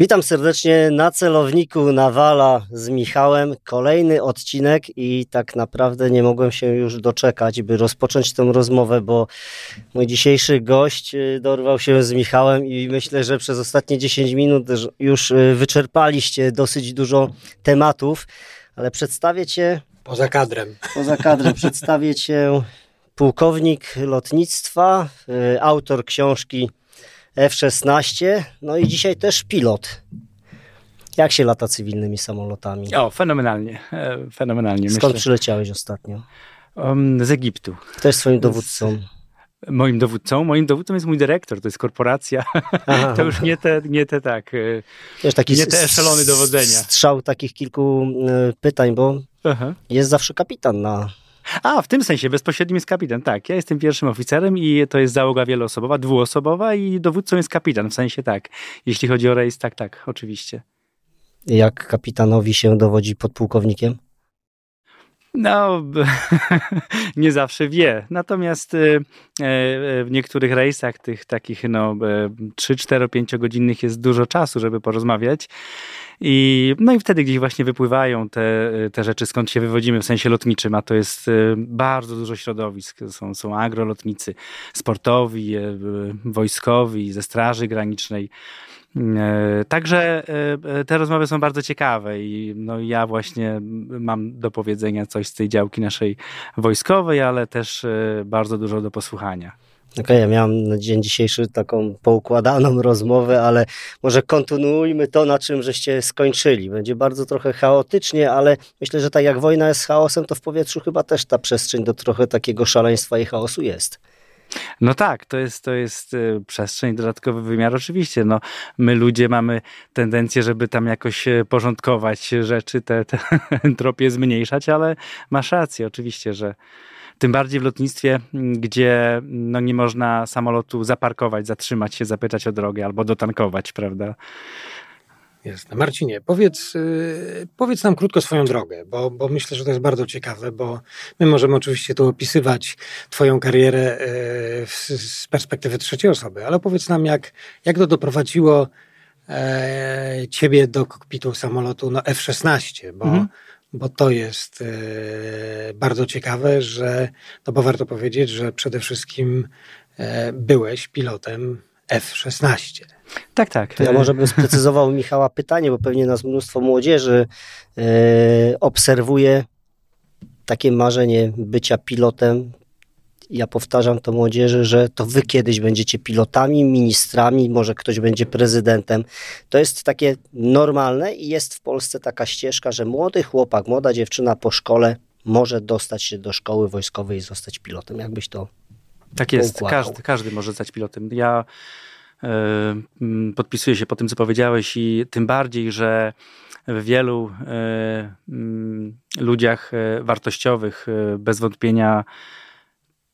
Witam serdecznie na celowniku Nawala z Michałem. Kolejny odcinek i tak naprawdę nie mogłem się już doczekać, by rozpocząć tę rozmowę, bo mój dzisiejszy gość y, dorwał się z Michałem i myślę, że przez ostatnie 10 minut już y, wyczerpaliście dosyć dużo tematów, ale przedstawię Cię... Poza kadrem. Poza kadrem przedstawię Cię pułkownik lotnictwa, y, autor książki F-16, no i dzisiaj też pilot. Jak się lata cywilnymi samolotami? O, fenomenalnie, e, fenomenalnie. Skąd myślę. przyleciałeś ostatnio? Um, z Egiptu. Kto jest twoim dowódcą? Moim dowódcą? Moim dowódcą jest mój dyrektor, to jest korporacja. Aha. To już nie te, nie te tak, Wiesz, taki nie te eszelony dowodzenia. Strzał takich kilku e, pytań, bo Aha. jest zawsze kapitan na a, w tym sensie bezpośrednim jest kapitan, tak. Ja jestem pierwszym oficerem i to jest załoga wieloosobowa, dwuosobowa i dowódcą jest kapitan, w sensie tak. Jeśli chodzi o rejs, tak, tak, oczywiście. Jak kapitanowi się dowodzi podpułkownikiem? No, nie zawsze wie. Natomiast e, e, w niektórych rejsach, tych takich no, 3, 4, 5 godzinnych jest dużo czasu, żeby porozmawiać. I, no i wtedy gdzieś właśnie wypływają te, te rzeczy, skąd się wywodzimy w sensie lotniczym, a to jest e, bardzo dużo środowisk. Są, są agrolotnicy, sportowi, wojskowi, ze Straży Granicznej. Także te rozmowy są bardzo ciekawe i no ja właśnie mam do powiedzenia coś z tej działki naszej wojskowej, ale też bardzo dużo do posłuchania. Okay, ja miałem na dzień dzisiejszy taką poukładaną rozmowę, ale może kontynuujmy to, na czym żeście skończyli. Będzie bardzo trochę chaotycznie, ale myślę, że tak jak wojna jest chaosem, to w powietrzu chyba też ta przestrzeń do trochę takiego szaleństwa i chaosu jest. No tak, to jest, to jest y, przestrzeń, dodatkowy wymiar. Oczywiście, no, my ludzie mamy tendencję, żeby tam jakoś y, porządkować rzeczy, te, te entropie zmniejszać, ale masz rację, oczywiście, że tym bardziej w lotnictwie, gdzie no, nie można samolotu zaparkować, zatrzymać się, zapytać o drogę albo dotankować, prawda? Jasne. Marcinie, powiedz, y, powiedz nam krótko swoją drogę, bo, bo myślę, że to jest bardzo ciekawe, bo my możemy oczywiście tu opisywać Twoją karierę y, z perspektywy trzeciej osoby, ale powiedz nam, jak, jak to doprowadziło e, Ciebie do kokpitu samolotu no F-16, bo, mhm. Bo to jest e, bardzo ciekawe, że, no bo warto powiedzieć, że przede wszystkim e, byłeś pilotem F-16. Tak, tak. Ja może bym sprecyzował Michała pytanie, bo pewnie nas mnóstwo młodzieży e, obserwuje takie marzenie bycia pilotem. Ja powtarzam to młodzieży, że to wy kiedyś będziecie pilotami, ministrami, może ktoś będzie prezydentem. To jest takie normalne i jest w Polsce taka ścieżka, że młody chłopak, młoda dziewczyna po szkole może dostać się do szkoły wojskowej i zostać pilotem. Jakbyś to tak jest, każdy, każdy może zostać pilotem. Ja mm, podpisuję się po tym, co powiedziałeś i tym bardziej, że w wielu e, mm, ludziach e, wartościowych bez wątpienia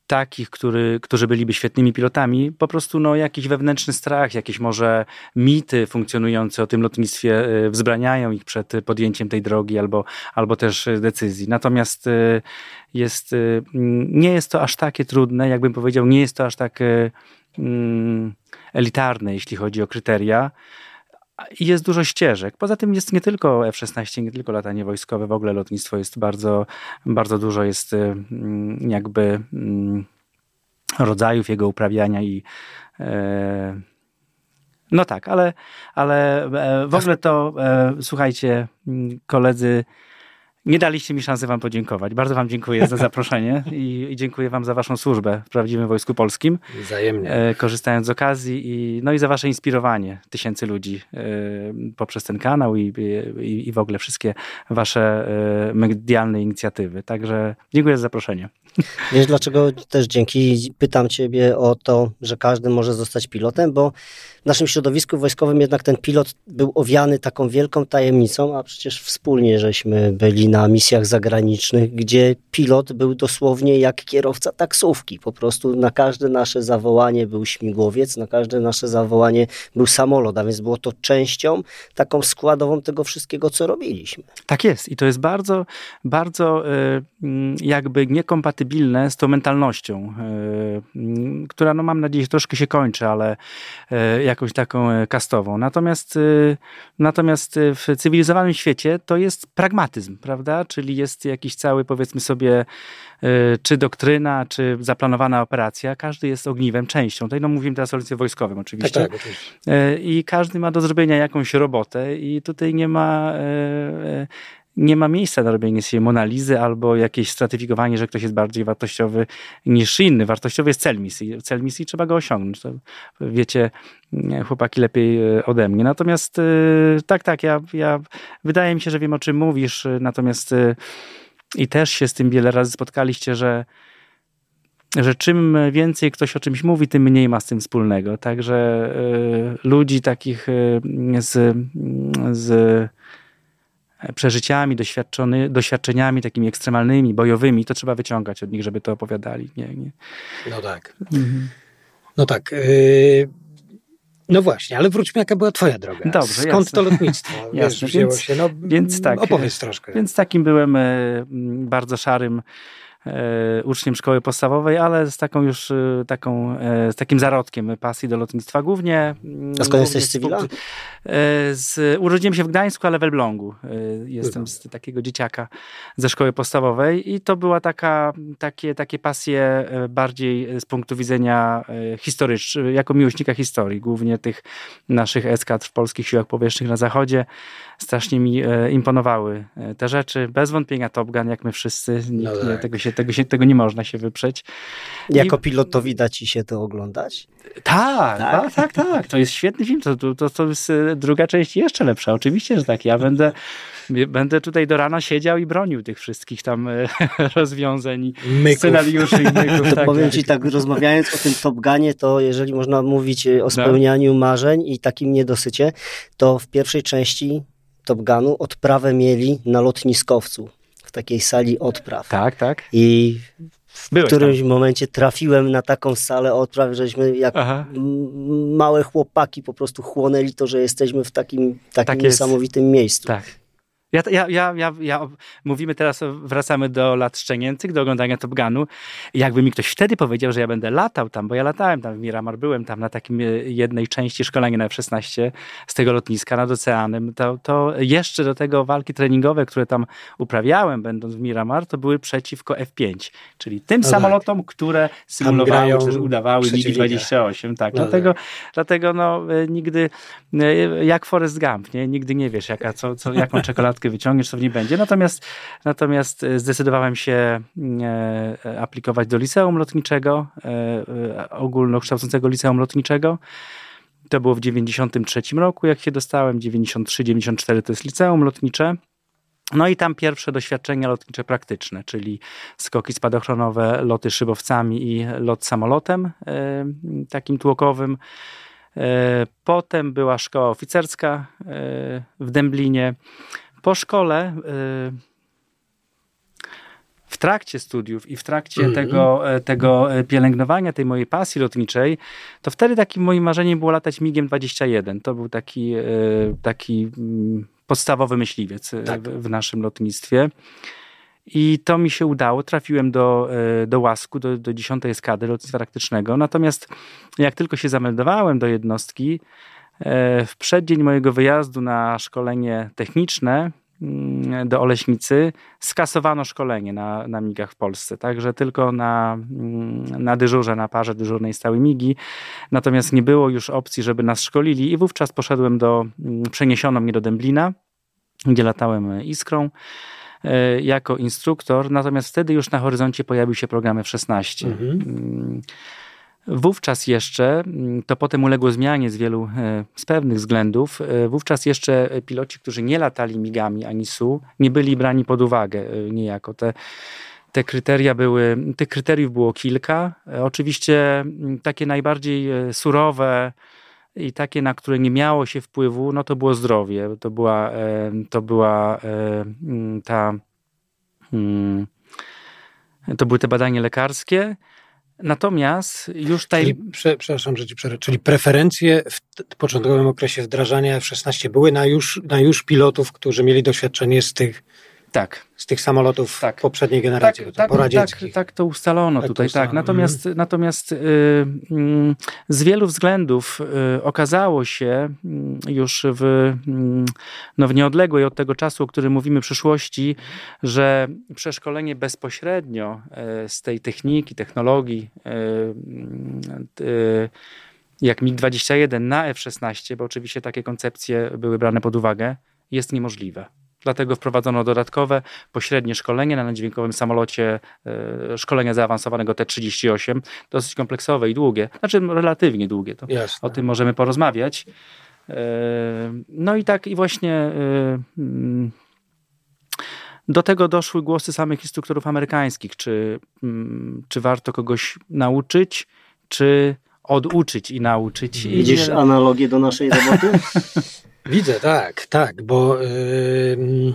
takich, który, którzy byliby świetnymi pilotami, po prostu no, jakiś wewnętrzny strach, jakieś może mity funkcjonujące o tym lotnictwie wzbraniają ich przed podjęciem tej drogi albo, albo też decyzji. Natomiast jest, y, nie jest to aż takie trudne, jakbym powiedział, nie jest to aż tak mm, elitarne, jeśli chodzi o kryteria. I jest dużo ścieżek. Poza tym jest nie tylko F-16, nie tylko latanie wojskowe, w ogóle lotnictwo jest bardzo, bardzo dużo jest y, mm, jakby mm, rodzajów jego uprawiania i e, no tak, ale, ale e, w ogóle to e, słuchajcie, koledzy nie daliście mi szansy wam podziękować. Bardzo wam dziękuję za zaproszenie i, i dziękuję wam za waszą służbę w prawdziwym Wojsku Polskim. Wzajemnie. E, korzystając z okazji i, no i za wasze inspirowanie tysięcy ludzi e, poprzez ten kanał i, i, i, w ogóle wszystkie wasze e, medialne inicjatywy. Także dziękuję za zaproszenie. Wiesz dlaczego też dzięki pytam ciebie o to, że każdy może zostać pilotem, bo w naszym środowisku wojskowym jednak ten pilot był owiany taką wielką tajemnicą, a przecież wspólnie żeśmy byli na misjach zagranicznych, gdzie pilot był dosłownie jak kierowca taksówki. Po prostu na każde nasze zawołanie był śmigłowiec, na każde nasze zawołanie był samolot, a więc było to częścią taką składową tego wszystkiego, co robiliśmy. Tak jest i to jest bardzo, bardzo e, mm, jakby niekompatybilne z tą mentalnością, e, która no mam nadzieję troszkę się kończy, ale e, jakąś taką kastową. Natomiast, natomiast w cywilizowanym świecie to jest pragmatyzm, prawda? Czyli jest jakiś cały powiedzmy sobie czy doktryna, czy zaplanowana operacja, każdy jest ogniwem, częścią. Tutaj no mówimy teraz o liceum wojskowym oczywiście. Tak, tak, oczywiście. I każdy ma do zrobienia jakąś robotę i tutaj nie ma nie ma miejsca na robienie sobie monalizy albo jakieś stratyfikowanie, że ktoś jest bardziej wartościowy niż inny. Wartościowy jest cel misji. Cel misji trzeba go osiągnąć. To wiecie, chłopaki lepiej e, ode mnie. Natomiast e, tak, tak, ja, ja wydaje mi się, że wiem o czym mówisz, e, natomiast i też się z tym wiele razy spotkaliście, że że czym więcej ktoś o czymś mówi, tym mniej ma z tym wspólnego. Także y, ludzi takich y, z, z przeżyciami, doświadczony, doświadczeniami takimi ekstremalnymi, bojowymi, to trzeba wyciągać od nich, żeby to opowiadali. Nie, nie. No tak. Mhm. No tak. Yy... No właśnie, ale wróćmy, jaka była twoja droga. Dobrze, Skąd jasne. to lotnictwo wiesz, wzięło więc, się? No, więc tak, opowiedz troszkę. Więc takim byłem e, bardzo szarym E, uczniem szkoły podstawowej, ale z taką już e, taką, e, z takim zarodkiem pasji do lotnictwa głównie. A skąd jesteś z cywila? Z, urodziłem się w Gdańsku, ale w Elblągu. Jestem z takiego dzieciaka ze szkoły podstawowej i to była taka, takie, takie pasje bardziej z punktu widzenia historycznego, jako miłośnika historii, głównie tych naszych eskadr w polskich siłach powietrznych na zachodzie. Strasznie mi imponowały te rzeczy. Bez wątpienia Top Gun, jak my wszyscy. Nikt no tak. nie, tego się tego, się, tego nie można się wyprzeć. Jako I... pilotowi da ci się to oglądać? Tak, tak, tak, tak, tak. To jest świetny film. To, to, to jest e, druga część jeszcze lepsza. Oczywiście, że tak. Ja będę, będę tutaj do rana siedział i bronił tych wszystkich tam e, rozwiązań, myków. scenariuszy i myków. To tak, powiem tak. ci tak, rozmawiając o tym Top Gunie, to jeżeli można mówić e, o no. spełnianiu no. marzeń i takim niedosycie, to w pierwszej części Top Gunu odprawę mieli na lotniskowcu takiej sali odpraw. Tak, tak. I w Byłeś którymś tam. momencie trafiłem na taką salę odpraw, żeśmy jak małe chłopaki po prostu chłonęli to, że jesteśmy w takim, takim tak niesamowitym miejscu. Tak. Ja, ja, ja, ja, ja, mówimy teraz, wracamy do lat szczenięcych, do oglądania Top Gunu. Jakby mi ktoś wtedy powiedział, że ja będę latał tam, bo ja latałem tam w Miramar, byłem tam na takim e, jednej części szkolenia na F-16 z tego lotniska nad oceanem, to, to jeszcze do tego walki treningowe, które tam uprawiałem, będąc w Miramar, to były przeciwko F-5, czyli tym no samolotom, tak. które symulowały, czy udawały MiG-28. Tak, no dlatego, tak. dlatego no, e, nigdy, e, jak Forrest Gump, nie? nigdy nie wiesz, jaka, co, co, jaką czekoladkę wyciągniesz, to w niej będzie. Natomiast, natomiast e, zdecydowałem się e, e, aplikować do liceum lotniczego, ogólnokształcącego liceum lotniczego. To było w 93 roku, jak się dostałem. 93-94 to jest liceum lotnicze. No i tam pierwsze doświadczenia lotnicze praktyczne, czyli skoki spadochronowe, loty szybowcami i lot samolotem takim tłokowym. Potem była szkoła oficerska w Dęblinie po szkole y, w trakcie studiów i w trakcie mm -hmm. tego, e, tego e, pielęgnowania tej mojej pasji lotniczej, to wtedy takim moim marzeniem było latać MIGiem 21. To był taki, e, taki mm, podstawowy myśliwiec tak. w, w, naszym lotnictwie. I to mi się udało. Trafiłem do, do łasku, do, do 10 eskady lotnictwa taktycznego. Natomiast jak tylko się zameldowałem do jednostki, w przeddzień mojego wyjazdu na szkolenie techniczne do Oleśnicy skasowano szkolenie na, na migach w Polsce, także tylko na, mm, na dyżurze, na parze dyżurnej stały migi, natomiast nie było już opcji, żeby nas szkolili i wówczas poszedłem do, mm, przeniesiono mnie do Dęblina, gdzie latałem Iskrą e, jako instruktor, natomiast wtedy już na horyzoncie pojawił się program F-16. Mhm. Wówczas jeszcze, mm, to potem uległo zmianie z wielu, e, z pewnych względów, e, wówczas jeszcze piloci, którzy nie latali migami ani SU, nie byli brani pod uwagę e, niejako. Te, te kryteria były, tych kryteriów było kilka. Oczywiście mm, takie najbardziej surowe i takie, na które nie miało się wpływu, no to było zdrowie. To była, to była mm, ta to były te badania lekarskie. Natomiast już tutaj. Czyli, prze, przepraszam, że ci przerwę. Czyli preferencje w początkowym okresie wdrażania F-16 były na już, na już pilotów, którzy mieli doświadczenie z tych tak. Z tych samolotów tak. poprzedniej generacji, tak, tak, tak, tak, to ustalono tak tutaj, to tak. ustalono. tak. Natomiast, mm. natomiast y, y, z wielu względów y, okazało się y, już w, y, no, w nieodległej od tego czasu, o którym mówimy, przyszłości, że przeszkolenie bezpośrednio y, z tej techniki, technologii, jak MiG-21 na F-16, bo oczywiście takie koncepcje były brane pod uwagę, jest niemożliwe. Dlatego wprowadzono dodatkowe, pośrednie szkolenie na naddźwiękowym samolocie, e, szkolenia zaawansowanego T-38, dosyć kompleksowe i długie, znaczy relatywnie długie, to Jasne. o tym możemy porozmawiać. E, no i tak i właśnie mm, do tego doszły głosy samych instruktorów amerykańskich, czy, mm, czy warto kogoś nauczyć, czy oduczyć i nauczyć. Widzisz analogię do naszej roboty? Widzę, tak, tak, bo yy,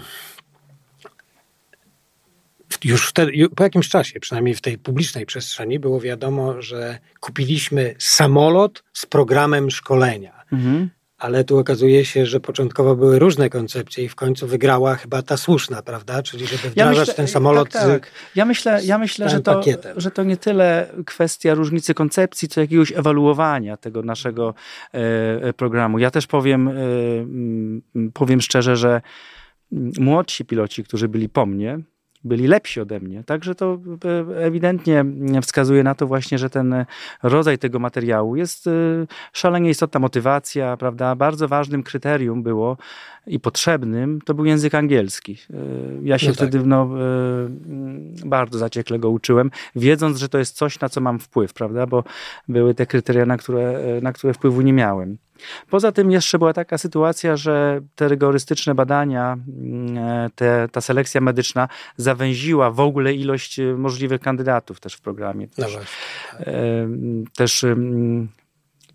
już wtedy, po jakimś czasie, przynajmniej w tej publicznej przestrzeni, było wiadomo, że kupiliśmy samolot z programem szkolenia. Mhm ale tu okazuje się, że początkowo były różne koncepcje i w końcu wygrała chyba ta słuszna, prawda? Czyli żeby wdrażać ja myślę, ten samolot tak, tak. Ja myślę, ja myślę że, to, że to nie tyle kwestia różnicy koncepcji, co jakiegoś ewaluowania tego naszego e, e programu. Ja też powiem, e, powiem szczerze, że młodsi piloci, którzy byli po mnie, byli lepsi ode mnie. Także to e, ewidentnie wskazuje na to właśnie, że ten rodzaj tego materiału jest e, szalenie istotna motywacja, prawda? Bardzo ważnym kryterium było i potrzebnym to był język angielski. E, ja się no tak. wtedy no, bardzo zaciekle go uczyłem, wiedząc, że to jest coś, na co mam wpływ, prawda? Bo były te kryteria, na które, na które wpływu nie miałem. Poza tym jeszcze była taka sytuacja, że te rygorystyczne badania, mm, te, ta selekcja medyczna zawęziła w ogóle ilość y, możliwych kandydatów też w programie. Też, no też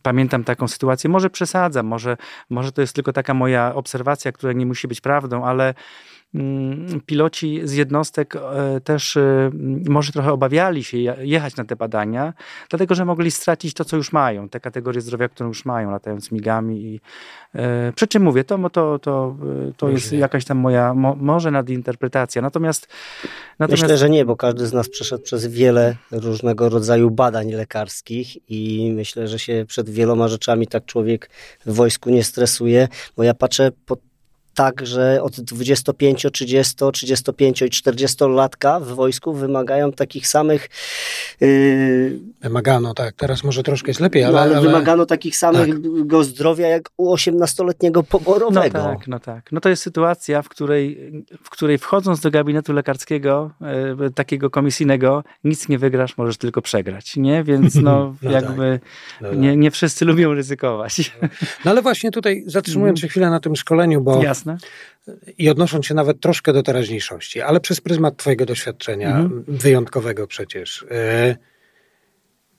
pamiętam taką sytuację, może przesadzam, może, może to jest tylko taka moja obserwacja, która nie musi być prawdą, ale Mm, piloci z jednostek e, też e, może trochę obawiali się jechać na te badania, dlatego że mogli stracić to, co już mają, te kategorie zdrowia, które już mają, latając migami. I, e, przy czym mówię, to, to, to, to jest jakaś tam moja, mo, może nadinterpretacja. Natomiast, natomiast... Myślę, że nie, bo każdy z nas przeszedł przez wiele różnego rodzaju badań lekarskich i myślę, że się przed wieloma rzeczami tak człowiek w wojsku nie stresuje, bo ja patrzę pod tak, że od 25, 30, 35 i 40 latka w wojsku wymagają takich samych. Yy, wymagano, tak. Teraz może troszkę jest lepiej, ale. No, ale, ale... wymagano takich samych tak. zdrowia jak u 18-letniego poborowego. No tak, no tak. No to jest sytuacja, w której, w której wchodząc do gabinetu lekarskiego, yy, takiego komisyjnego, nic nie wygrasz, możesz tylko przegrać, nie? Więc no, no jakby tak. no nie, tak. nie wszyscy lubią ryzykować. No ale właśnie tutaj zatrzymując się chwilę na tym szkoleniu, bo. Jasne Jasne. I odnosząc się nawet troszkę do teraźniejszości, ale przez pryzmat Twojego doświadczenia, mhm. wyjątkowego przecież, yy,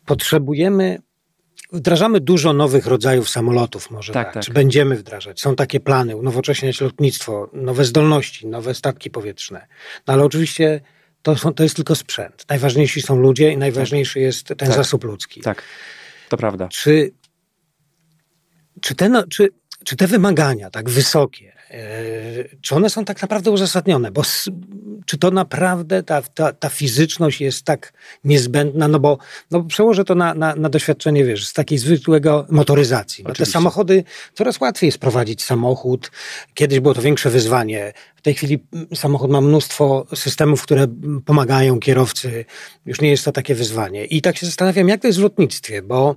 potrzebujemy Wdrażamy dużo nowych rodzajów samolotów, może tak, tak, tak, czy będziemy wdrażać. Są takie plany, unowocześniać lotnictwo, nowe zdolności, nowe statki powietrzne. No ale oczywiście to, są, to jest tylko sprzęt. Najważniejsi są ludzie i najważniejszy tak. jest ten tak. zasób ludzki. Tak, to prawda. Czy, czy, ten, czy, czy te wymagania tak wysokie, czy one są tak naprawdę uzasadnione, bo czy to naprawdę ta, ta, ta fizyczność jest tak niezbędna, no bo, no przełożę to na, na, na doświadczenie, wiesz, z takiej zwykłego motoryzacji. No te samochody, coraz łatwiej jest prowadzić samochód, kiedyś było to większe wyzwanie, w tej chwili samochód ma mnóstwo systemów, które pomagają kierowcy, już nie jest to takie wyzwanie. I tak się zastanawiam, jak to jest w lotnictwie, bo,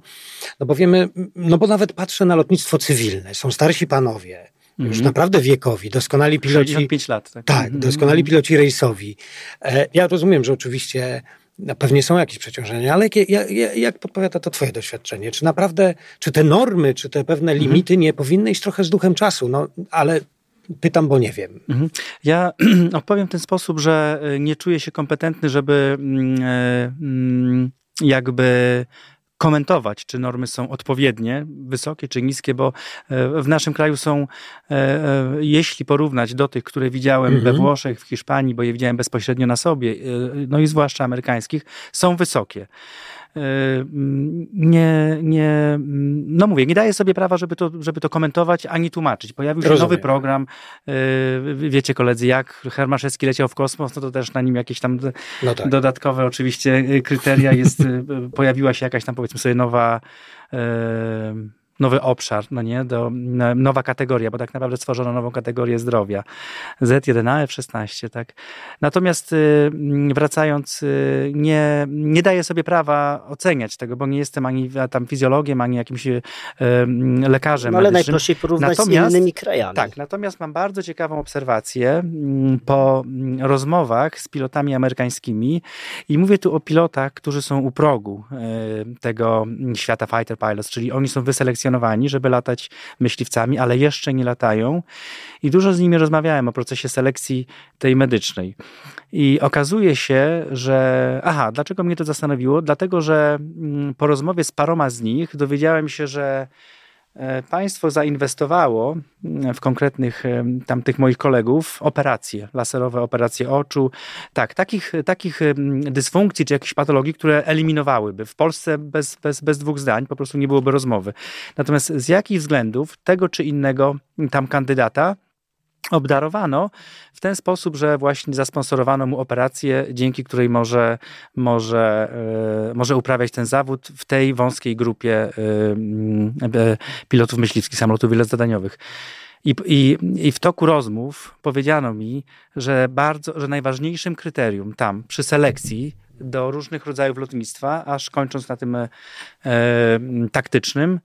no bo wiemy, no bo nawet patrzę na lotnictwo cywilne, są starsi panowie, już mm. naprawdę wiekowi, doskonali piloci. 65 lat. Tak, tak mm. doskonali piloci rejsowi. E, ja rozumiem, że oczywiście no, pewnie są jakieś przeciążenia, ale jak, jak, jak podpowiada to twoje doświadczenie? Czy naprawdę, czy te normy, czy te pewne mhm. limity mm. nie powinny iść trochę z duchem czasu? No, ale pytam, bo nie wiem. Mhm. Ja odpowiem w ten sposób, że e, nie czuję się kompetentny, żeby mm, e, mm, jakby komentować, czy normy są odpowiednie, wysokie czy niskie, bo w naszym kraju są, jeśli porównać do tych, które widziałem mhm. we Włoszech, w Hiszpanii, bo je widziałem bezpośrednio na sobie, no i zwłaszcza amerykańskich, są wysokie. E, nie, nie, no mówię, nie daje sobie prawa, żeby to, żeby to komentować ani tłumaczyć. Pojawił się Rozumiem. nowy program, e, wiecie koledzy, jak Hermaszewski leciał w kosmos, no to też na nim jakieś tam no tak. dodatkowe oczywiście kryteria jest, e, pojawiła się jakaś tam powiedzmy sobie nowa nowy obszar, no nie, do, nowa kategoria, bo tak naprawdę stworzono nową kategorię zdrowia. Z1A, F16, tak. Natomiast y, wracając, y, nie, nie daję sobie prawa oceniać tego, bo nie jestem ani tam fizjologiem, ani jakimś y, lekarzem. No, ale medycznym. najprościej porównać natomiast, z innymi krajami. Tak, natomiast mam bardzo ciekawą obserwację po rozmowach z pilotami amerykańskimi i mówię tu o pilotach, którzy są u progu tego świata fighter pilots, czyli oni są wyselekcjonowani żeby latać myśliwcami, ale jeszcze nie latają. I dużo z nimi rozmawiałem o procesie selekcji tej medycznej. I okazuje się, że. Aha, dlaczego mnie to zastanowiło? Dlatego, że mm, po rozmowie z paroma z nich dowiedziałem się, że państwo zainwestowało mm, w konkretnych e, tamtych moich kolegów operacje, laserowe operacje oczu. Tak, takich, takich dysfunkcji czy jakichś patologii, które eliminowałyby. W Polsce bez, bez, bez dwóch zdań po prostu nie byłoby rozmowy. Natomiast z jakich względów tego czy innego tam kandydata obdarowano w ten sposób, że właśnie zasponsorowano mu operację, dzięki której może, może, e, może uprawiać ten zawód w tej wąskiej grupie e, e, pilotów myśliwskich, samolotów wielozadaniowych. I, i, I w toku rozmów powiedziano mi, że bardzo, że najważniejszym kryterium tam przy selekcji do różnych rodzajów lotnictwa, aż kończąc na tym e, taktycznym,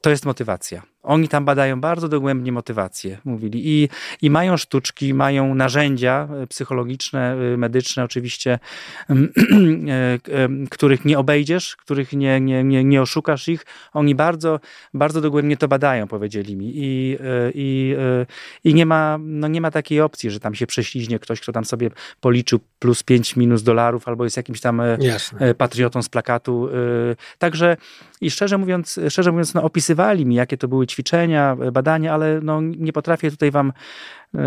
to jest motywacja. Oni tam badają bardzo dogłębnie motywację, mówili. I, I mają sztuczki, mają narzędzia e, psychologiczne, e, medyczne oczywiście, e, których nie obejdziesz, których nie, nie, nie, nie oszukasz ich. Oni bardzo, bardzo dogłębnie to badają, powiedzieli mi. I, i, i nie, ma, no nie ma takiej opcji, że tam się prześliźnie ktoś, kto tam sobie policzył plus 5 minus dolarów, albo jest jakimś tam Jasne. patriotą z plakatu. Także i szczerze mówiąc, szczerze mówiąc no, opisywali mi, jakie to były ćwiczenia, badania, ale no, nie potrafię tutaj wam e,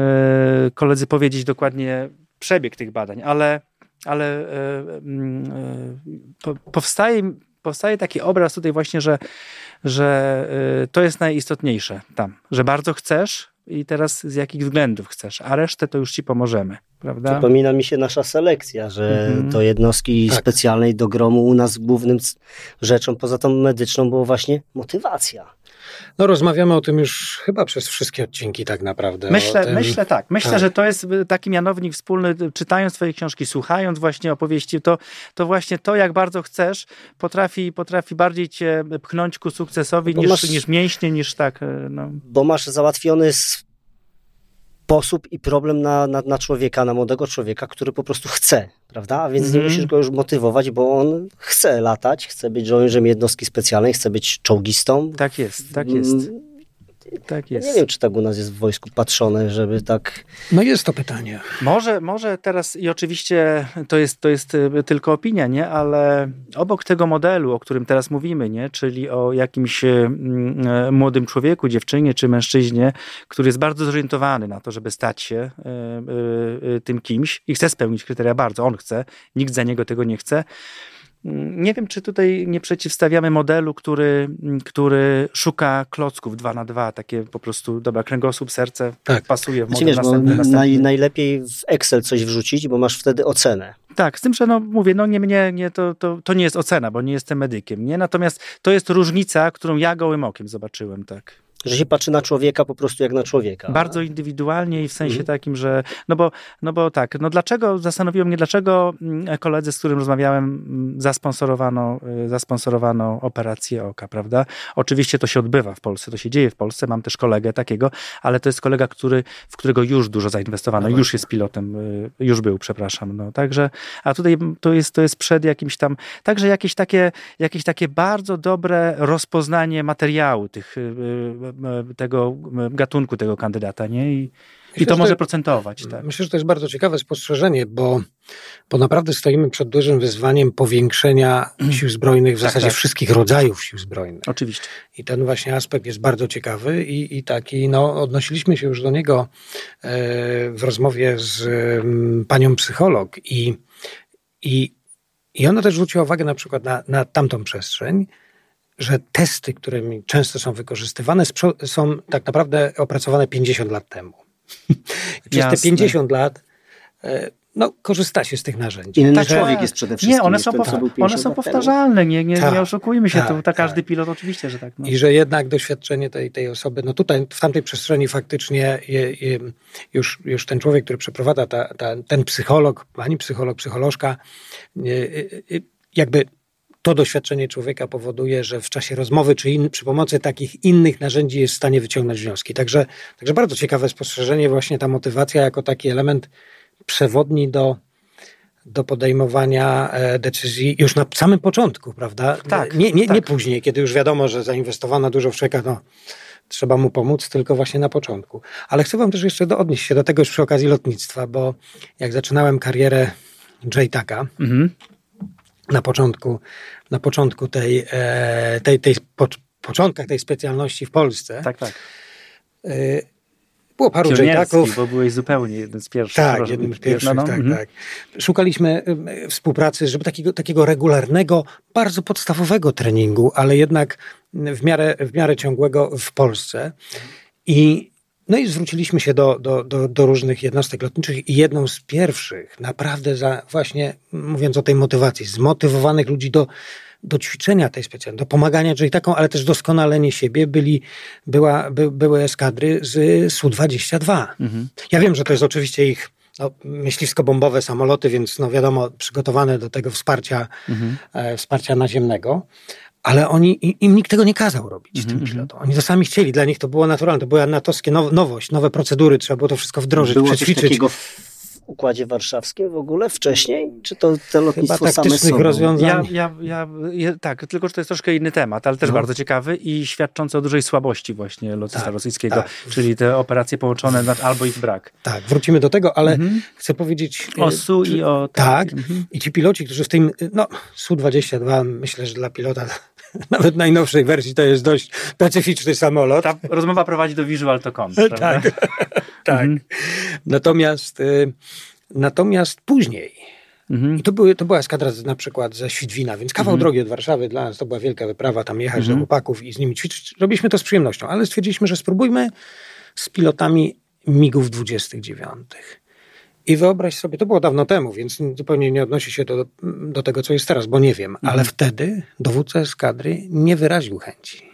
koledzy powiedzieć dokładnie przebieg tych badań, ale, ale e, mm, e, powstaje, powstaje taki obraz tutaj właśnie, że, że to jest najistotniejsze tam, że bardzo chcesz i teraz z jakich względów chcesz, a resztę to już ci pomożemy. Prawda? Przypomina mi się nasza selekcja, że mhm. do jednostki tak. specjalnej do gromu u nas głównym rzeczą poza tą medyczną było właśnie motywacja. No rozmawiamy o tym już chyba przez wszystkie odcinki tak naprawdę. Myślę, tym... myślę tak. Myślę, tak. że to jest y, taki mianownik wspólny, czytając twoje książki, słuchając właśnie opowieści, to, to właśnie to, jak bardzo chcesz, potrafi, potrafi bardziej cię pchnąć ku sukcesowi niż, masz, niż mięśnie, niż tak. Y, no. Bo masz załatwiony sposób i problem na, na, na, człowieka, na młodego człowieka, który po prostu chce, prawda? A więc mm. nie mhm. musisz go już motywować, bo on chce latać, chce być żołnierzem jednostki specjalnej, chce być czołgistą. Tak jest, tak jest. Mm, tak jest. Nie wiem, czy tak u nas jest w wojsku patrzone, żeby tak. No jest to pytanie. Może, może teraz i oczywiście to jest, to jest e, tylko opinia, nie? Ale obok tego modelu, o którym teraz mówimy, nie? Czyli o jakimś e, młodym człowieku, dziewczynie czy mężczyźnie, który jest bardzo zorientowany na to, żeby stać się tym kimś i chce spełnić kryteria bardzo, on chce, nikt za niego tego nie chce nie wiem, czy tutaj nie przeciwstawiamy modelu, który, który szuka klocków 2 na 2 takie po prostu, dobra, kręgosłup, serce tak. pasuje w model wiesz, następny, następny. Naj, najlepiej w Excel coś wrzucić, bo masz wtedy ocenę. Tak, z tym, że no mówię, no nie, nie, nie to, to, to nie jest ocena, bo nie jestem medykiem, nie? Natomiast to jest różnica, którą ja gołym okiem zobaczyłem, tak że się patrzy na człowieka po prostu jak na człowieka. Bardzo indywidualnie i w sensie mhm. takim, że no bo, no bo tak, no dlaczego, zastanowiło mnie, dlaczego mm, koledzy, z którym rozmawiałem, mm, zasponsorowano, y, zasponsorowano operację oka, prawda? Oczywiście to się odbywa w Polsce, to się dzieje w Polsce, mam też kolegę takiego, ale to jest kolega, który, w którego już dużo zainwestowano, no już jest pilotem, y, już był, przepraszam, no także, a tutaj to jest, to jest przed jakimś tam, także jakieś takie, jakieś takie bardzo dobre rozpoznanie materiału tych y, tego gatunku tego kandydata, nie? I, Myślę, I to może to, procentować. Tak. Myślę, że to jest bardzo ciekawe spostrzeżenie, bo, bo naprawdę stoimy przed dużym wyzwaniem powiększenia sił zbrojnych, w tak, zasadzie tak. wszystkich rodzajów sił zbrojnych. Oczywiście. I ten właśnie aspekt jest bardzo ciekawy i, i taki, no, odnosiliśmy się już do niego e, w rozmowie z panią psycholog i, i, i ona też zwróciła uwagę na przykład na, na tamtą przestrzeń, że testy, które często są wykorzystywane, są tak naprawdę opracowane 50 lat temu. Przez te 50 lat e, no, korzysta się z tych narzędzi. Inny tak, człowiek jest przede wszystkim. Nie, one są, one są powtarzalne, nie, nie, tak, nie oszukujmy się, tak, to, ta każdy tak. pilot oczywiście, że tak. No. I że jednak doświadczenie tej, tej osoby, no tutaj w tamtej przestrzeni faktycznie je, je, już, już ten człowiek, który przeprowadza, ta, ta, ten psycholog, pani psycholog, psycholożka, jakby to doświadczenie człowieka powoduje, że w czasie rozmowy czy in, przy pomocy takich innych narzędzi jest w stanie wyciągnąć wnioski. Także, także bardzo ciekawe spostrzeżenie, właśnie ta motywacja jako taki element przewodni do, do podejmowania e, decyzji już na samym początku, prawda? Tak, nie, nie, tak. nie później, kiedy już wiadomo, że zainwestowano dużo w człowieka, no trzeba mu pomóc, tylko właśnie na początku. Ale chcę wam też jeszcze do, odnieść się do tego już przy okazji lotnictwa, bo jak zaczynałem karierę JTAC'a, mhm na początku, na początku tej, e, tej, tej po, początkach tej specjalności w Polsce. Tak, tak. E, było paru Pionierski, bo byłeś zupełnie jeden z pierwszych. Tak, jednym z pierwszych, no, no. tak, mhm. tak. Szukaliśmy współpracy, żeby takiego, takiego regularnego, bardzo podstawowego treningu, ale jednak w miarę, w miarę ciągłego w Polsce. I no i zwróciliśmy się do, do, do, do, różnych jednostek lotniczych i jedną z pierwszych, naprawdę za właśnie mówiąc o tej motywacji, zmotywowanych ludzi do, do ćwiczenia tej specjalnej, do pomagania, czyli taką, ale też doskonalenie siebie byli, była, by, były eskadry z Su-22. Mhm. Ja wiem, że to jest oczywiście ich no, myśliwsko-bombowe samoloty, więc no wiadomo, przygotowane do tego wsparcia, mhm. e, wsparcia naziemnego, ale oni, im nikt tego nie kazał robić, mm -hmm. tym mhm. pilotom. Oni to sami chcieli, dla nich to było naturalne, to była natowskie now, nowość, nowe procedury, trzeba było to wszystko wdrożyć, było przećwiczyć. Coś takiego w Układzie Warszawskim w ogóle wcześniej? Czy to te lotnictwo same są? rozwiązań. Ja, ja, ja, tak, tylko że to jest troszkę inny temat, ale też no. bardzo ciekawy i świadczący o dużej słabości właśnie lotnictwa tak, rosyjskiego, tak. czyli te operacje połączone albo ich brak. Tak, wrócimy do tego, ale mhm. chcę powiedzieć... O SU i o... Tak, tak mhm. i ci piloci, którzy w tym, no Su-22 myślę, że dla pilota nawet najnowszej wersji to jest dość specyficzny samolot. Ta rozmowa prowadzi do Visual to Com, tak, tak. Mhm. Natomiast, y, natomiast później Mhm. I to, były, to była eskadra na przykład ze Świdwina, więc kawał mhm. drogi od Warszawy dla nas to była wielka wyprawa, tam jechać mhm. do chłopaków i z nimi ćwiczyć. Robiliśmy to z przyjemnością, ale stwierdziliśmy, że spróbujmy z pilotami MIGów 29. I wyobraź sobie, to było dawno temu, więc zupełnie nie odnosi się to do, do tego, co jest teraz, bo nie wiem, mhm. ale wtedy dowódca eskadry nie wyraził chęci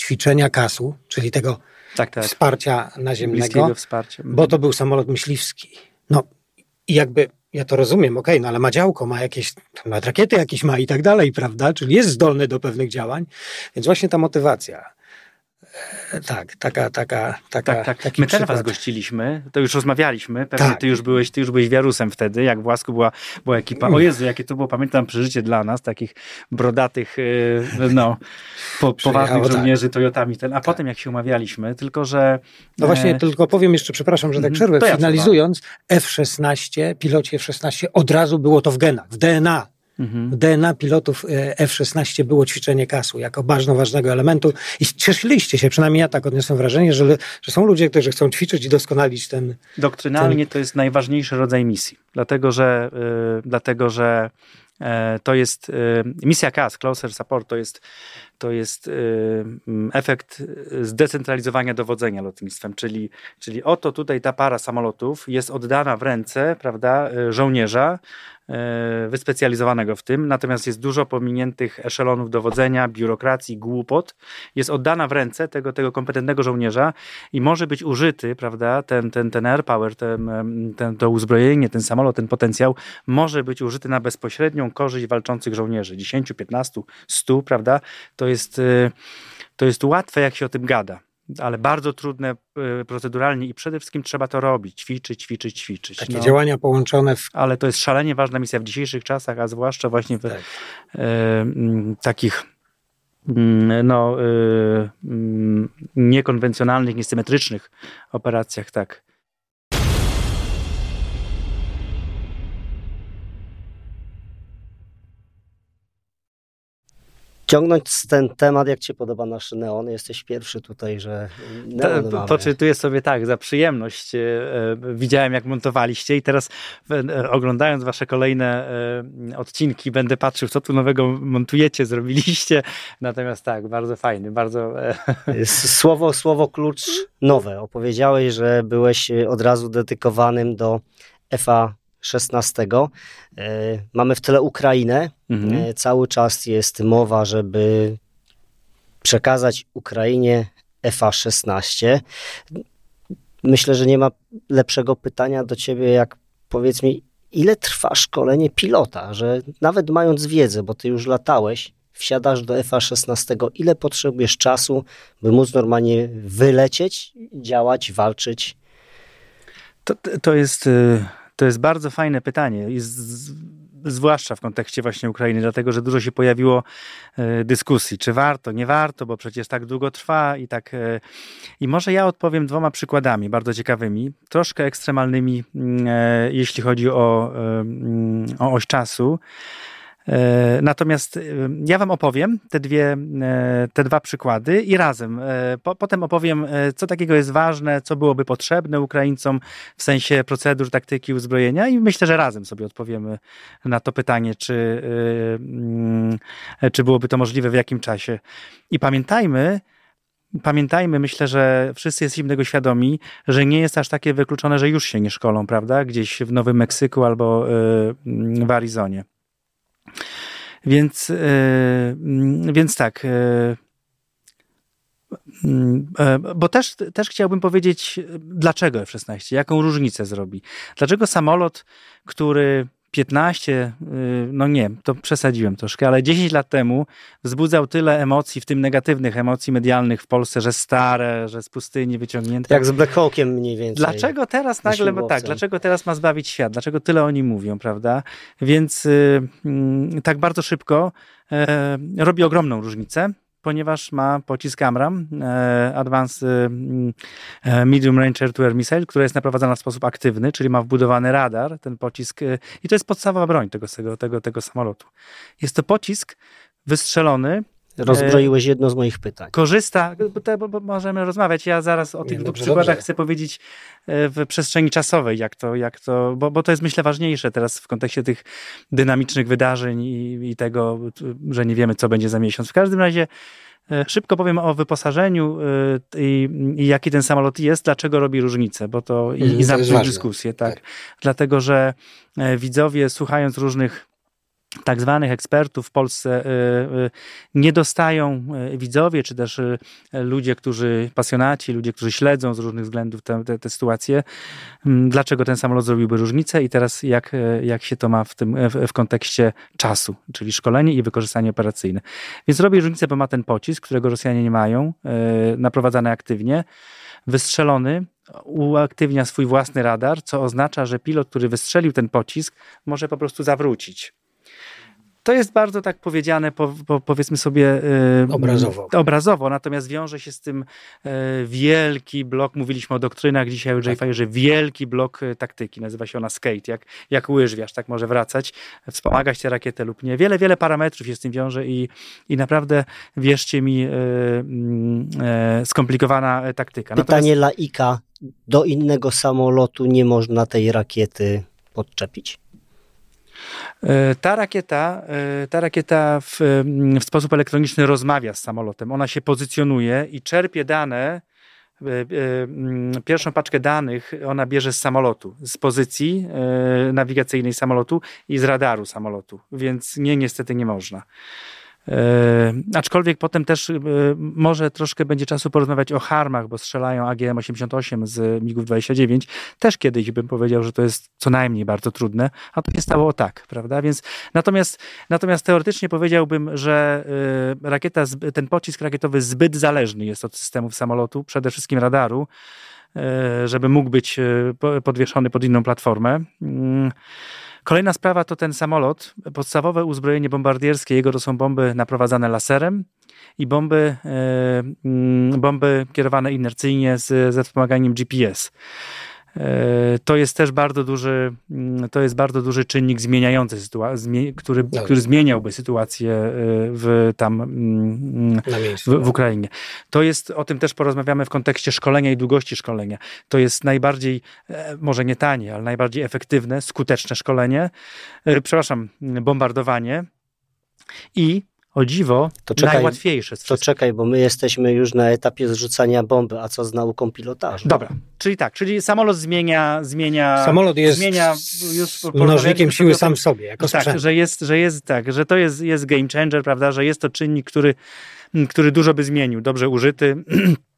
ćwiczenia kasu, czyli tego tak, tak. wsparcia naziemnego, wsparcia. bo to był samolot myśliwski. No i jakby ja to rozumiem, okej, okay, no ale ma działko, ma jakieś, nawet rakiety jakieś ma i tak dalej, prawda? Czyli jest zdolny do pewnych działań, więc właśnie ta motywacja tak, taka, taka, taka. Tak, tak. My teraz was gościliśmy, to już rozmawialiśmy, pewnie tak. ty już byłeś, ty już byłeś wiarusem wtedy, jak w Łasku była, była ekipa. O Jezu, jakie to było, pamiętam, przeżycie dla nas, takich brodatych, y, no, po, poważnych tak. żołnierzy tak. Toyotami. Ten, a tak. potem jak się umawialiśmy, tylko że... No właśnie, e... tylko powiem jeszcze, przepraszam, że tak mhm. przerwę, finalizując, F-16, pilocie F-16, od razu było to w genach, w DNA Mhm. DNA pilotów e, F-16 było ćwiczenie kasu jako bardzo ważnego elementu i cieszyliście się, przynajmniej ja tak odniosłem wrażenie, że, że są ludzie, którzy chcą ćwiczyć i doskonalić ten... Doktrynalnie ten... to jest najważniejszy rodzaj misji, dlatego że, yy, dlatego, że e, to jest misja CAS, Closer Support, to jest, to jest y, mm, efekt zdecentralizowania dowodzenia lotnictwem, czyli, czyli oto tutaj ta para samolotów jest oddana w ręce prawda, żołnierza, E, wyspecjalizowanego w tym, natomiast jest dużo pominiętych eszelonów dowodzenia, biurokracji, głupot. Jest oddana w ręce tego, tego kompetentnego żołnierza i może być użyty, prawda, ten, ten, ten air power, ten, ten, to uzbrojenie, ten samolot, ten potencjał może być użyty na bezpośrednią korzyść walczących żołnierzy. 10, 15, 100, prawda, to jest, e, to jest łatwe, jak się o tym gada ale bardzo trudne e, proceduralnie i przede wszystkim trzeba to robić, ćwiczyć, ćwiczyć, ćwiczyć. Takie no. działania połączone w... Ale to jest szalenie ważna misja w dzisiejszych czasach, a zwłaszcza właśnie w tak. e, takich no, e, niekonwencjonalnych, niesymetrycznych operacjach, tak. Ciągnąć ten temat, jak Ci podoba nasz neon? Jesteś pierwszy tutaj, że neon Ta, Poczytuję sobie tak, za przyjemność. E, e, widziałem, jak montowaliście i teraz e, oglądając Wasze kolejne odcinki, będę patrzył, co tu nowego montujecie, zrobiliście. Natomiast tak, bardzo fajny, bardzo... Słowo, słowo klucz nowe. Opowiedziałeś, że byłeś od razu dedykowanym do FA 16. E, mamy w tle Ukrainę. Mhm. E, cały czas jest mowa, żeby przekazać Ukrainie FA-16. Myślę, że nie ma lepszego pytania do ciebie, jak powiedz mi, ile trwa szkolenie pilota, że nawet mając wiedzę, bo ty już latałeś, wsiadasz do FA-16, ile potrzebujesz czasu, by móc normalnie wylecieć, działać, walczyć? To, to jest y, to jest bardzo fajne pytanie, z, zwłaszcza w kontekście właśnie Ukrainy, dlatego że dużo się pojawiło e, dyskusji, czy warto, nie warto, bo przecież tak długo trwa i tak. E, I może ja odpowiem dwoma przykładami bardzo ciekawymi, troszkę ekstremalnymi, mm, e, jeśli chodzi o, mm, o oś czasu. E, natomiast e, ja Wam opowiem te, dwie, e, te dwa przykłady i razem. Po, potem opowiem, co takiego jest ważne, co byłoby potrzebne Ukraińcom w sensie procedur, taktyki, uzbrojenia i myślę, że razem sobie odpowiemy na to pytanie, czy, mm, czy byłoby to możliwe, w jakim czasie. I pamiętajmy, Pamiętajmy, myślę, że wszyscy jesteśmy tego świadomi, że nie jest aż takie wykluczone, że już się nie szkolą, prawda? Gdzieś w Nowym Meksyku albo w Arizonie. Więc, yy, więc tak. Yy, bo też, też chciałbym powiedzieć, dlaczego F-16, jaką różnicę zrobi. Dlaczego samolot, który 15, y, no nie, to przesadziłem troszkę, ale 10 lat temu wzbudzał tyle emocji, w tym negatywnych emocji medialnych w Polsce, że stare, że z pustyni wyciągnięte. Jak z Black Hawkiem mniej więcej. Dlaczego teraz nagle, bo tak, dlaczego teraz ma zbawić świat? Dlaczego tyle oni mówią, prawda? Więc yy, tak bardzo szybko yy, robi ogromną różnicę ponieważ ma pocisk AMRAM, e, Advanced e, e, Medium Range Air to Air Missile, która jest naprowadzana w sposób aktywny, czyli ma wbudowany radar, ten pocisk, i to jest podstawowa broń tego, tego, tego, tego samolotu. Jest to pocisk wystrzelony Rozbroiłeś jedno z moich pytań. Korzysta, bo, bo możemy rozmawiać. Ja zaraz o tych dwóch przykładach dobrze. chcę powiedzieć w przestrzeni czasowej, jak to, jak to bo, bo to jest myślę ważniejsze teraz w kontekście tych dynamicznych wydarzeń i, i tego, że nie wiemy, co będzie za miesiąc. W każdym razie e, Szybko powiem o wyposażeniu e, i, i, jaki ten samolot jest, dlaczego robi różnicę, bo to i, i zamknąć dyskusję, tak? tak. Dlatego, że e, widzowie słuchając różnych tak zwanych ekspertów w Polsce y, y, nie dostają y, widzowie, czy też ludzie, którzy, pasjonaci, ludzie, którzy śledzą z różnych względów te, te, te mm, dlaczego ten samolot zrobiłby różnicę i teraz jak, jak się to ma w, tym, w kontekście czasu, czyli szkolenie i wykorzystanie operacyjne. Więc robi różnicę, bo ma ten pocisk, którego Rosjanie nie mają, naprowadzany aktywnie, wystrzelony, uaktywnia swój własny radar, co oznacza, że pilot, który wystrzelił ten pocisk, może po prostu zawrócić to jest bardzo tak powiedziane, po, po, powiedzmy sobie. Yy, obrazowo. Obrazowo, natomiast wiąże się z tym yy, wielki blok, mówiliśmy o doktrynach dzisiaj o tak. że wielki blok e, taktyki, nazywa się ona skate, jak, jak łyżwiarz, tak może wracać, wspomagać tę rakietę lub nie. Wiele, wiele parametrów się z tym wiąże i, i naprawdę, wierzcie mi, yy, skomplikowana taktyka. Pytanie natomiast... laika, do innego samolotu nie można tej rakiety podczepić? E, ta rakieta, e, ta rakieta w, w sposób elektroniczny rozmawia z samolotem. Ona się pozycjonuje i czerpie dane e, pierwszą paczkę danych ona bierze z samolotu, z pozycji nawigacyjnej samolotu i z radaru samolotu, więc nie, niestety nie można. E, aczkolwiek potem też e, może troszkę będzie czasu porozmawiać o harmach, bo strzelają AGM-88 z MiG-29. Też kiedyś bym powiedział, że to jest co najmniej bardzo trudne, a to się stało tak, prawda? Więc natomiast, natomiast teoretycznie powiedziałbym, że e, rakieta, ten pocisk rakietowy zbyt zależny jest od systemów samolotu, przede wszystkim radaru, żeby mógł być podwieszony pod inną platformę. Kolejna sprawa to ten samolot. Podstawowe uzbrojenie bombardierskie jego to są bomby naprowadzane laserem i bomby, e, mm, bomby kierowane inercyjnie z, ze wspomaganiem GPS. E, to jest też bardzo duży, mm, to jest bardzo duży czynnik zmieniający sytuację, który, który zmieniałby sytuację e, w tam mm, w, w, Ukrainie. To jest, o tym też porozmawiamy w kontekście szkolenia i długości szkolenia. To jest najbardziej, e, może nie tanie, ale najbardziej efektywne, skuteczne szkolenie, przepraszam, bombardowanie i o dziwo, to czekaj, najłatwiejsze. To czekaj, bo my jesteśmy już na etapie zrzucania bomby, a co z nauką pilotażu? Dobra, czyli tak, czyli samolot zmienia... zmienia samolot jest zmienia już mnożnikiem siły sam w sobie, jako Tak, że jest, że jest tak, że to jest, jest game changer, prawda, że jest to czynnik, który, który dużo by zmienił, dobrze użyty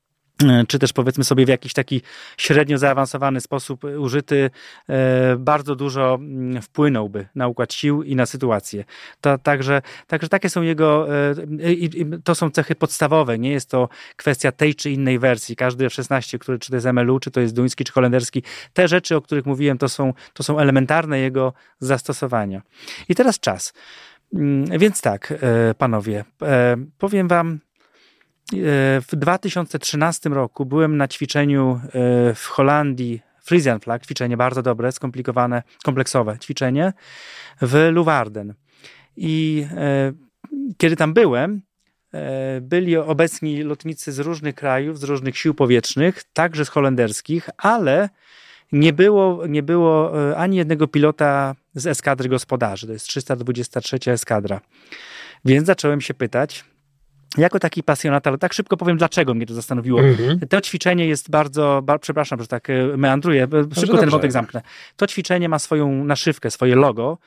czy też powiedzmy sobie w jakiś taki średnio zaawansowany sposób użyty, e, bardzo dużo mm, wpłynąłby na układ sił i na sytuację. To, także, także takie są jego, e, to są cechy podstawowe, nie jest to kwestia tej czy innej wersji. Każdy F-16, który czy to jest MLU, czy to jest duński, czy holenderski, te rzeczy, o których mówiłem, to są, to są elementarne jego zastosowania. I teraz czas. Mm, więc tak, panowie, powiem wam, w 2013 roku byłem na ćwiczeniu e, w Holandii, Frisian Flag, ćwiczenie bardzo dobre, skomplikowane, kompleksowe ćwiczenie w Luwarden. I e, kiedy tam byłem, e, byli obecni lotnicy z różnych krajów, z różnych sił powietrznych, także z holenderskich, ale nie było, nie było ani jednego pilota z eskadry gospodarzy. To jest 323 eskadra. Więc zacząłem się pytać, jako taki pasjonat, ale tak szybko powiem, dlaczego mnie to zastanowiło. Mm-hmm. To ćwiczenie jest bardzo, przepraszam, że tak e, meandruję, szybko dobrze. ten wątek zamknę. To ćwiczenie ma swoją naszywkę, swoje logo.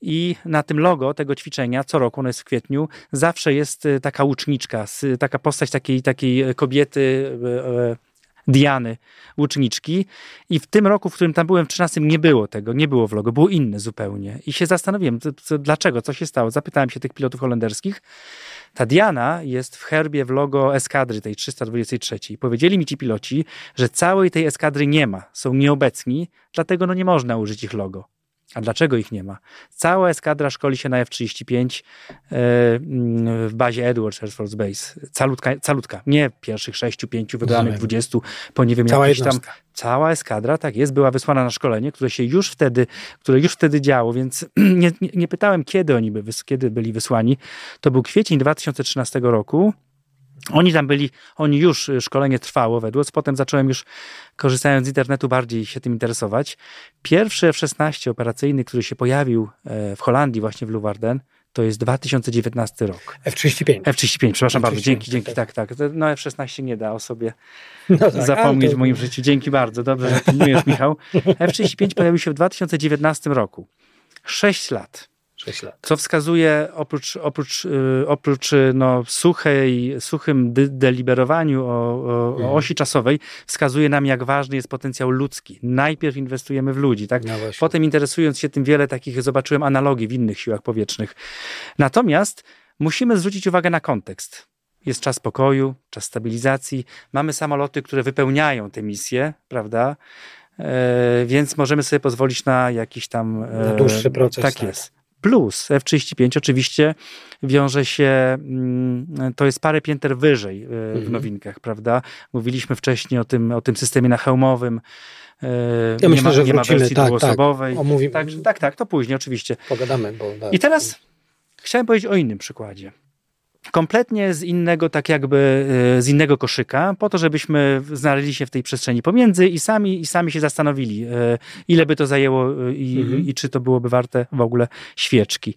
I na tym logo tego ćwiczenia, co roku, ono jest w kwietniu, zawsze jest e, taka łuczniczka, taka postać takiej, takiej kobiety, e, Diany, łuczniczki. I w tym roku, w którym tam byłem, w 13, nie było tego, nie było w logo, było inne zupełnie. I się zastanowiłem, co, co, dlaczego, co się stało. Zapytałem się tych pilotów holenderskich. Ta Diana jest w herbie, w logo eskadry tej 323. Powiedzieli mi ci piloci, że całej tej eskadry nie ma, są nieobecni, dlatego no nie można użyć ich logo. A dlaczego ich nie ma? Cała eskadra szkoli się na F-35 e, w bazie Edwards Air Force Base. Calutka, calutka. nie pierwszych sześciu, pięciu, wybranych dwudziestu, po nie wiem cała tam. Cała eskadra, tak jest, była wysłana na szkolenie, które się już wtedy, które już wtedy działo, więc nie, nie, nie pytałem, kiedy oni by, kiedy byli wysłani. To był kwiecień 2013 roku. Oni tam byli, oni już y, szkolenie trwało według, potem zacząłem już korzystając z internetu bardziej się tym interesować. Pierwszy F-16 operacyjny, który się pojawił e, w Holandii właśnie w Leeuwarden, to jest 2019 rok. F-35. F-35, przepraszam F-35, bardzo. Dzięki, dzięki, tak, tak. No F-16 nie da o sobie no tak, zapomnieć to... w moim życiu. Dzięki bardzo, dobrze, że pilnujesz, Michał. F-35 pojawił się w 2019 roku. Sześć lat. 6 lat. Co wskazuje oprócz, oprócz, y, oprócz y, no, suchej, suchym deliberowaniu o, o, mhm. o, osi czasowej, wskazuje nam, jak ważny jest potencjał ludzki. Najpierw inwestujemy w ludzi, tak? No Potem interesując się tym wiele takich, zobaczyłem analogii w innych siłach powietrznych. Natomiast musimy zwrócić uwagę na kontekst. Jest czas pokoju, czas stabilizacji. Mamy samoloty, które wypełniają te misje, prawda? E, więc możemy sobie pozwolić na jakiś tam. E, na dłuższy proces. Tak, tak. jest. Plus F35 oczywiście wiąże się, mm, to jest parę pięter wyżej e, w mhm. nowinkach, prawda? Mówiliśmy wcześniej o tym, o tym systemie nahełmowym. E, ja nie myślę, ma, że nie wrócimy, ma wersji tak, tak. dwuosobowej. Tak, tak, tak, tak, to później oczywiście. Pogadamy. Bo, tak. I teraz chciałem powiedzieć o innym przykładzie kompletnie z innego, tak jakby e, z innego koszyka, po to, żebyśmy znaleźli się w tej przestrzeni pomiędzy i sami, i sami się zastanowili, e, ile by to zajęło e, i, mhm. i czy to byłoby warte w ogóle świeczki.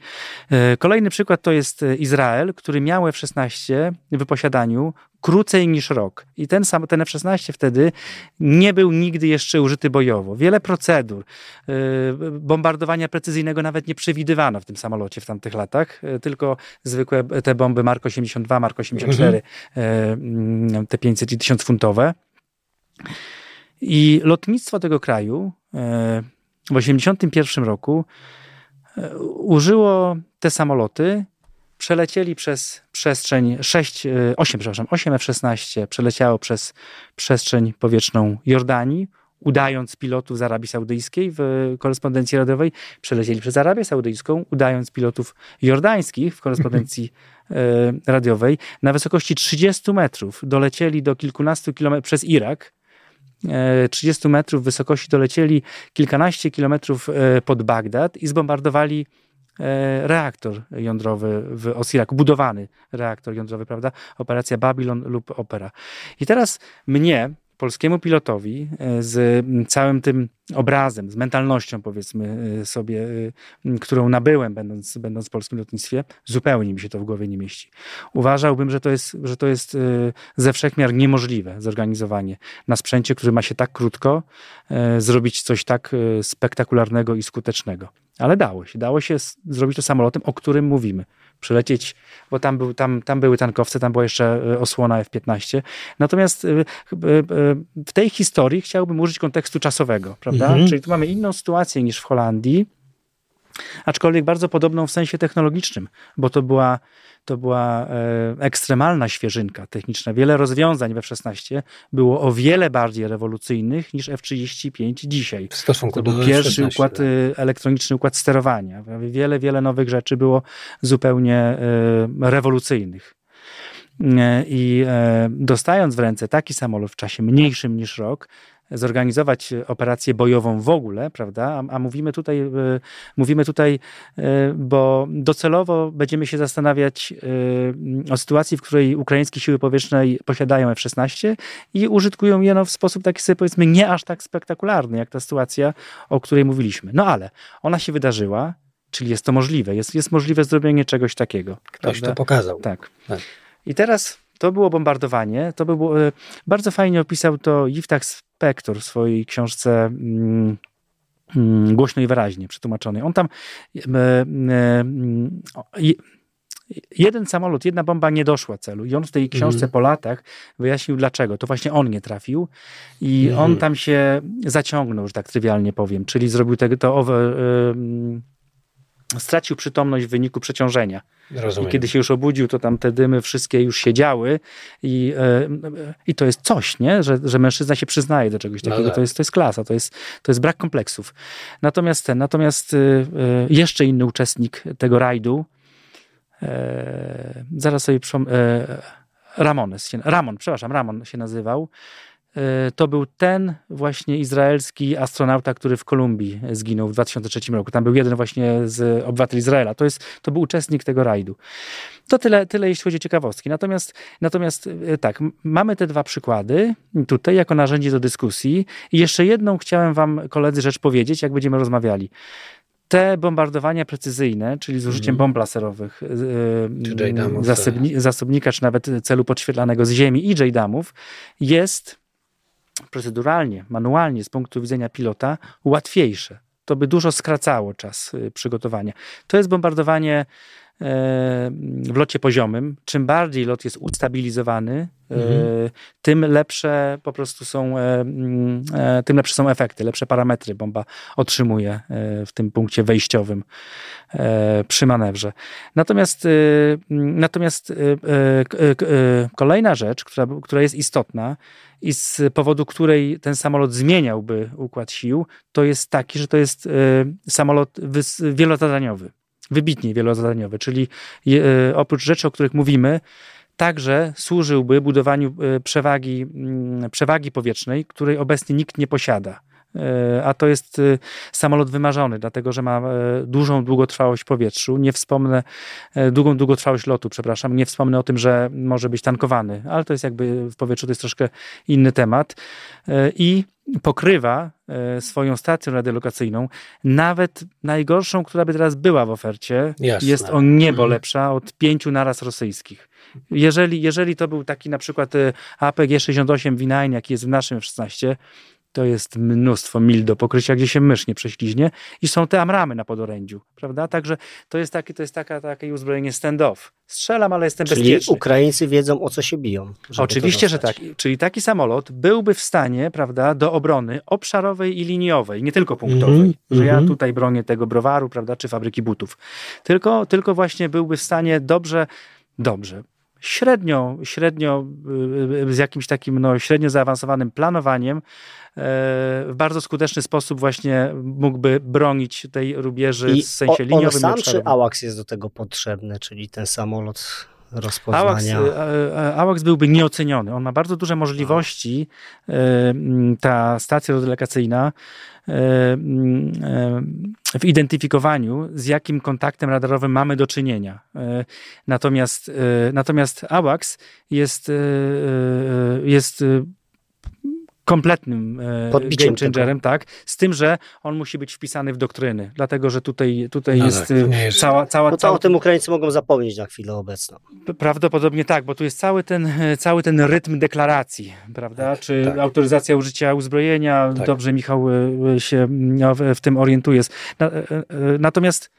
Kolejny przykład to jest Izrael, który miał F-16 w posiadaniu, krócej niż rok. I ten sam, ten F-16 wtedy nie był nigdy jeszcze użyty bojowo. Wiele procedur, yy, bombardowania precyzyjnego nawet nie przewidywano w tym samolocie w tamtych latach, yy, tylko zwykłe te bomby Mark 82, Mark 84, mhm. yy, te 500 i 1000 funtowe. I lotnictwo tego kraju yy, w 1981 roku yy, użyło te samoloty przelecieli przez przestrzeń 6, 8, e, przepraszam, 8 F-16 przeleciało przez przestrzeń powietrzną Jordanii, udając pilotów z Arabii Saudyjskiej w korespondencji radiowej, przelecieli przez Arabię Saudyjską, udając pilotów jordańskich w korespondencji e, radiowej. Na wysokości 30 metrów dolecieli do kilkunastu kilometrów przez Irak, 30 metrów wysokości dolecieli kilkanaście kilometrów pod Bagdad i zbombardowali reaktor jądrowy w Osiraku, budowany reaktor jądrowy, prawda? Operacja Babylon lub Opera. I teraz mnie, polskiemu pilotowi e, z całym tym obrazem, z mentalnością, powiedzmy e, sobie, e, którą nabyłem, będąc, będąc w polskim lotnictwie, zupełnie mi się to w głowie nie mieści. Uważałbym, że to jest, że to jest ze wszechmiar niemożliwe zorganizowanie na sprzęcie, który ma się tak krótko, zrobić coś tak spektakularnego i skutecznego. Ale dało się. Dało się zrobić to samolotem, o którym mówimy przylecieć, bo tam, był, tam, tam były tankowce, tam była jeszcze e, osłona F-15. Natomiast e, w tej historii chciałbym użyć kontekstu czasowego, prawda? Mhm. Czyli tu mamy inną sytuację niż w Holandii, aczkolwiek bardzo podobną w sensie technologicznym, bo to była to była e, ekstremalna świeżynka techniczna. Wiele rozwiązań w F-16 było o wiele bardziej rewolucyjnych niż F-35 dzisiaj. W stosunku to był pierwszy układ, tak. E, elektroniczny układ sterowania. Wiele, wiele nowych rzeczy było zupełnie e, rewolucyjnych. I dostając w ręce taki samolot w czasie mniejszym niż rok, zorganizować operację bojową w ogóle, prawda? A, a, mówimy tutaj, e, mówimy tutaj, e, bo docelowo będziemy się zastanawiać e, o sytuacji, w której ukraińskie siły powietrzne posiadają F-16 i użytkują je no, w sposób taki sobie powiedzmy nie aż tak spektakularny, jak ta sytuacja, o której mówiliśmy. No ale ona się wydarzyła, czyli jest to możliwe. Jest, jest możliwe zrobienie czegoś takiego. Ktoś prawda? to pokazał. Tak. tak. I teraz to było bombardowanie. To było, bardzo fajnie opisał to Yiftach Spector w swojej książce mm, mm, głośno i wyraźnie przetłumaczonej. On tam e, e, jeden samolot, jedna bomba nie doszła celu i on w tej książce mm. po latach wyjaśnił dlaczego. To właśnie on nie trafił i mm. on tam się zaciągnął, że tak trywialnie powiem, czyli zrobił tego, to owe, stracił przytomność w wyniku przeciążenia. Rozumiem. I kiedy się już obudził, to tam te dymy wszystkie już siedziały i, e, i to jest coś, nie? Że, że mężczyzna się przyznaje do czegoś no takiego. No tak. to, jest, to jest klasa, to jest, to jest brak kompleksów. Natomiast ten, natomiast e, jeszcze inny uczestnik tego rajdu, zaraz sobie przypomnę, Ramones, Ramon, przepraszam, Ramon się nazywał. E, to był ten właśnie izraelski astronauta, który w Kolumbii zginął w 2003 roku. Tam był jeden właśnie z obywateli Izraela. To, jest, to był uczestnik tego rajdu. To tyle, tyle jeśli chodzi o ciekawostki. Natomiast, natomiast e, tak, mamy te dwa przykłady tutaj jako narzędzie do dyskusji. I jeszcze jedną chciałem wam, koledzy, rzecz powiedzieć, jak będziemy rozmawiali te bombardowania precyzyjne, czyli z użyciem mm. bomb laserowych, czy zasobni, zasobnika, czy nawet celu podświetlanego z ziemi i JDAMów, jest proceduralnie, manualnie z punktu widzenia pilota łatwiejsze. To by dużo skracało czas y, przygotowania. To jest bombardowanie w locie poziomym. Czym bardziej lot jest ustabilizowany, e, mhm. tym lepsze po prostu są, e, mm, e, tym lepsze są efekty, lepsze parametry bomba otrzymuje w tym punkcie wejściowym przy manewrze. Natomiast, natomiast kolejna rzecz, która, która jest istotna i z powodu której ten samolot zmieniałby układ sił, to jest taki, że to jest samolot wielozadaniowy wybitnie wielozadaniowy, czyli e, oprócz rzeczy, o których mówimy, także służyłby budowaniu e, przewagi, mm, przewagi powietrznej, której obecnie nikt nie posiada. E, a to jest samolot wymarzony, dlatego że ma dużą długotrwałość powietrzu. Nie wspomnę, długą długotrwałość lotu, przepraszam. Nie wspomnę o tym, że może być tankowany, ale to jest jakby w powietrzu, to jest troszkę inny temat. I pokrywa e, swoją stacją radiolokacyjną, nawet najgorszą, która by teraz była w ofercie, Jasne. jest o niebo mhm. lepsza od pięciu naraz rosyjskich. Jeżeli, jeżeli to był taki na przykład e, APG-68 Winine, jaki jest w naszym F-16, to jest mnóstwo mil do pokrycia, gdzie się mysz nie prześliźnie i są te amramy na podorędziu, prawda? Także to jest, taki, to jest taka, takie uzbrojenie stand-off. Strzelam, ale jestem Czyli bezpieczny. Ukraińcy wiedzą, o co się biją. Oczywiście, że tak. Czyli taki samolot byłby w stanie, prawda, do obrony obszarowej i liniowej, nie tylko punktowej, mm -hmm, że ja mhm. tutaj bronię tego browaru, prawda, czy fabryki butów. Tylko, tylko właśnie byłby w stanie dobrze dobrze średnio, średnio y, y, z jakimś takim no, średnio zaawansowanym planowaniem e, w bardzo skuteczny sposób właśnie mógłby bronić tej rubieży I w sensie liniowym. On sam czy AWACS jest do tego potrzebny, czyli ten samolot rozpoznania. AWACS, AWACS byłby nieoceniony. On ma bardzo duże możliwości, ta stacja delegacyjna, w identyfikowaniu, z jakim kontaktem radarowym mamy do czynienia. Natomiast, natomiast AWACS jest, jest kompletnym e, game changerem, tego. tak, z tym, że on musi być wpisany w doktryny, dlatego, że tutaj, tutaj no jest, tak, e, jest, cała... cała no to cała... o tym Ukraińcy mogą zapomnieć na chwilę obecną. Prawdopodobnie tak, bo tu jest cały ten, e, cały ten rytm deklaracji, prawda, tak, czy tak. autoryzacja użycia uzbrojenia, tak. dobrze Michał się no, w tym orientuje. Natomiast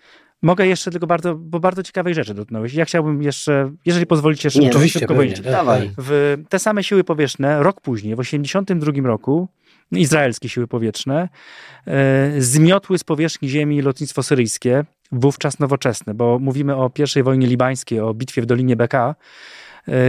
Mogę jeszcze tylko bardzo, bo bardzo ciekawej rzeczy dotknąłeś. Ja chciałbym jeszcze, jeżeli pozwolicie, szybko, Nie, oczywiście, szybko powiedzieć. Dawaj. W te same siły powietrzne, rok później, w 1982 roku, izraelskie siły powietrzne, e, zmiotły z powierzchni ziemi lotnictwo syryjskie, wówczas nowoczesne, bo mówimy o pierwszej wojnie libańskiej, o bitwie w Dolinie Beka,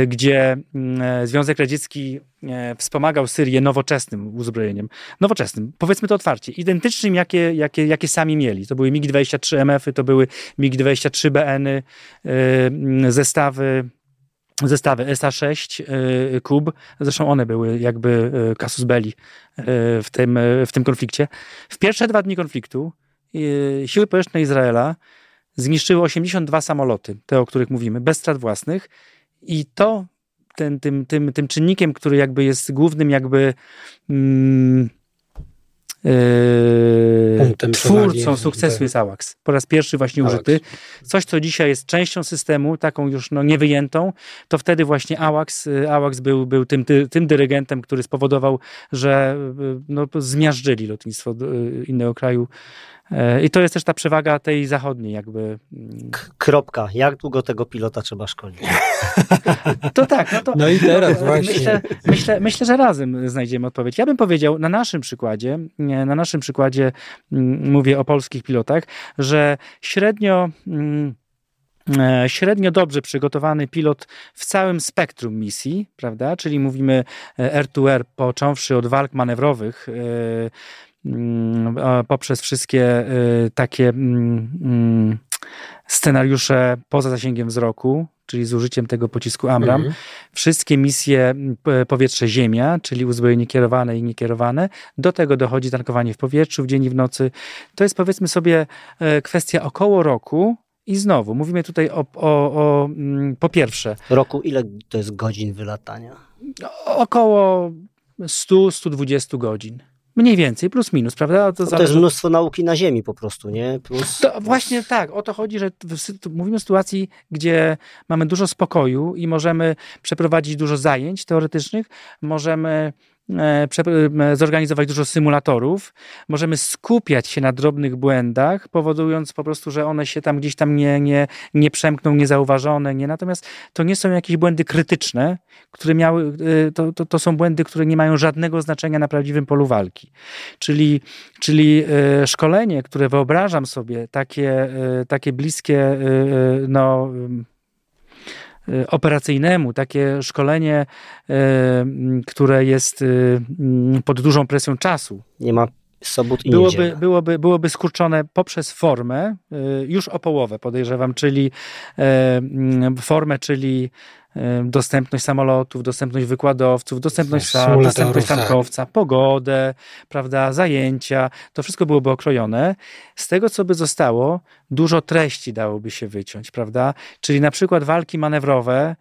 gdzie mm, e, Związek Radziecki e, wspomagał Syrię nowoczesnym uzbrojeniem. Nowoczesnym, powiedzmy to otwarcie, identycznym, jakie, jakie, jakie sami mieli. To były MiG-23 MF-y, to były MiG-23 BN-y, mm, zestawy zestawy SA-6, Kub, zresztą one były jakby casus belli w tym, w tym konflikcie. W pierwsze dwa dni konfliktu siły powietrzne Izraela zniszczyły 82 samoloty, te o których mówimy, bez strat własnych i to ten, tym, tym, tym czynnikiem, który jakby jest głównym jakby mm, Yy, twórcą sukcesu jest AWACS. Po raz pierwszy właśnie użyty. Coś, co dzisiaj jest częścią systemu, taką już no, niewyjętą, to wtedy właśnie AWACS, y, AWACS był, był tym, ty, tym dyrygentem, który spowodował, że y, no, zmiażdżyli lotnictwo innego kraju E, I to jest też ta przewaga tej zachodniej, jakby. K kropka. Jak długo tego pilota trzeba szkolić? To tak. No, to, no i teraz no, właśnie. Myślę, myślę, myślę, że razem znajdziemy odpowiedź. Ja bym powiedział na naszym przykładzie, na naszym przykładzie mm, mówię o polskich pilotach, że średnio. Mm, e, średnio dobrze przygotowany pilot w całym spektrum misji, prawda? Czyli mówimy R2R, e, począwszy od walk manewrowych, Mm, poprzez wszystkie y, takie mm, mm, scenariusze poza zasięgiem wzroku, czyli z użyciem tego pocisku Amram, mhm. wszystkie misje powietrze-ziemia, czyli uzbrojenie kierowane i niekierowane, do tego dochodzi tankowanie w powietrzu w dzień i w nocy. To jest powiedzmy sobie e, kwestia około roku, i znowu, mówimy tutaj o, o, o po pierwsze. Roku ile to jest godzin wylatania? Około 100-120 godzin. Mniej więcej, plus minus, prawda? To, to jest mnóstwo nauki na ziemi po prostu, nie? Plus, to właśnie tak, o to chodzi, że mówimy o sytuacji, gdzie mamy dużo spokoju i możemy przeprowadzić dużo zajęć teoretycznych, możemy zorganizować dużo symulatorów. Możemy skupiać się na drobnych błędach, powodując po prostu, że one się tam gdzieś tam nie, nie, nie przemkną, niezauważone. Nie. Natomiast to nie są jakieś błędy krytyczne, które miały, e, to, to, to są błędy, które nie mają żadnego znaczenia na prawdziwym polu walki. Czyli, czyli szkolenie, które wyobrażam sobie, takie, takie bliskie, no operacyjnemu, takie szkolenie, y, które jest y, pod dużą presją czasu. Nie ma sobot i byłoby, byłoby, byłoby skurczone poprzez formę, już o połowę podejrzewam, czyli formę, czyli dostępność samolotów, dostępność wykładowców, dostępność sal, dostępność tak. tankowca, pogodę, prawda, zajęcia. To wszystko byłoby okrojone. Z tego, co by zostało, dużo treści dałoby się wyciąć, prawda? Czyli na przykład walki manewrowe,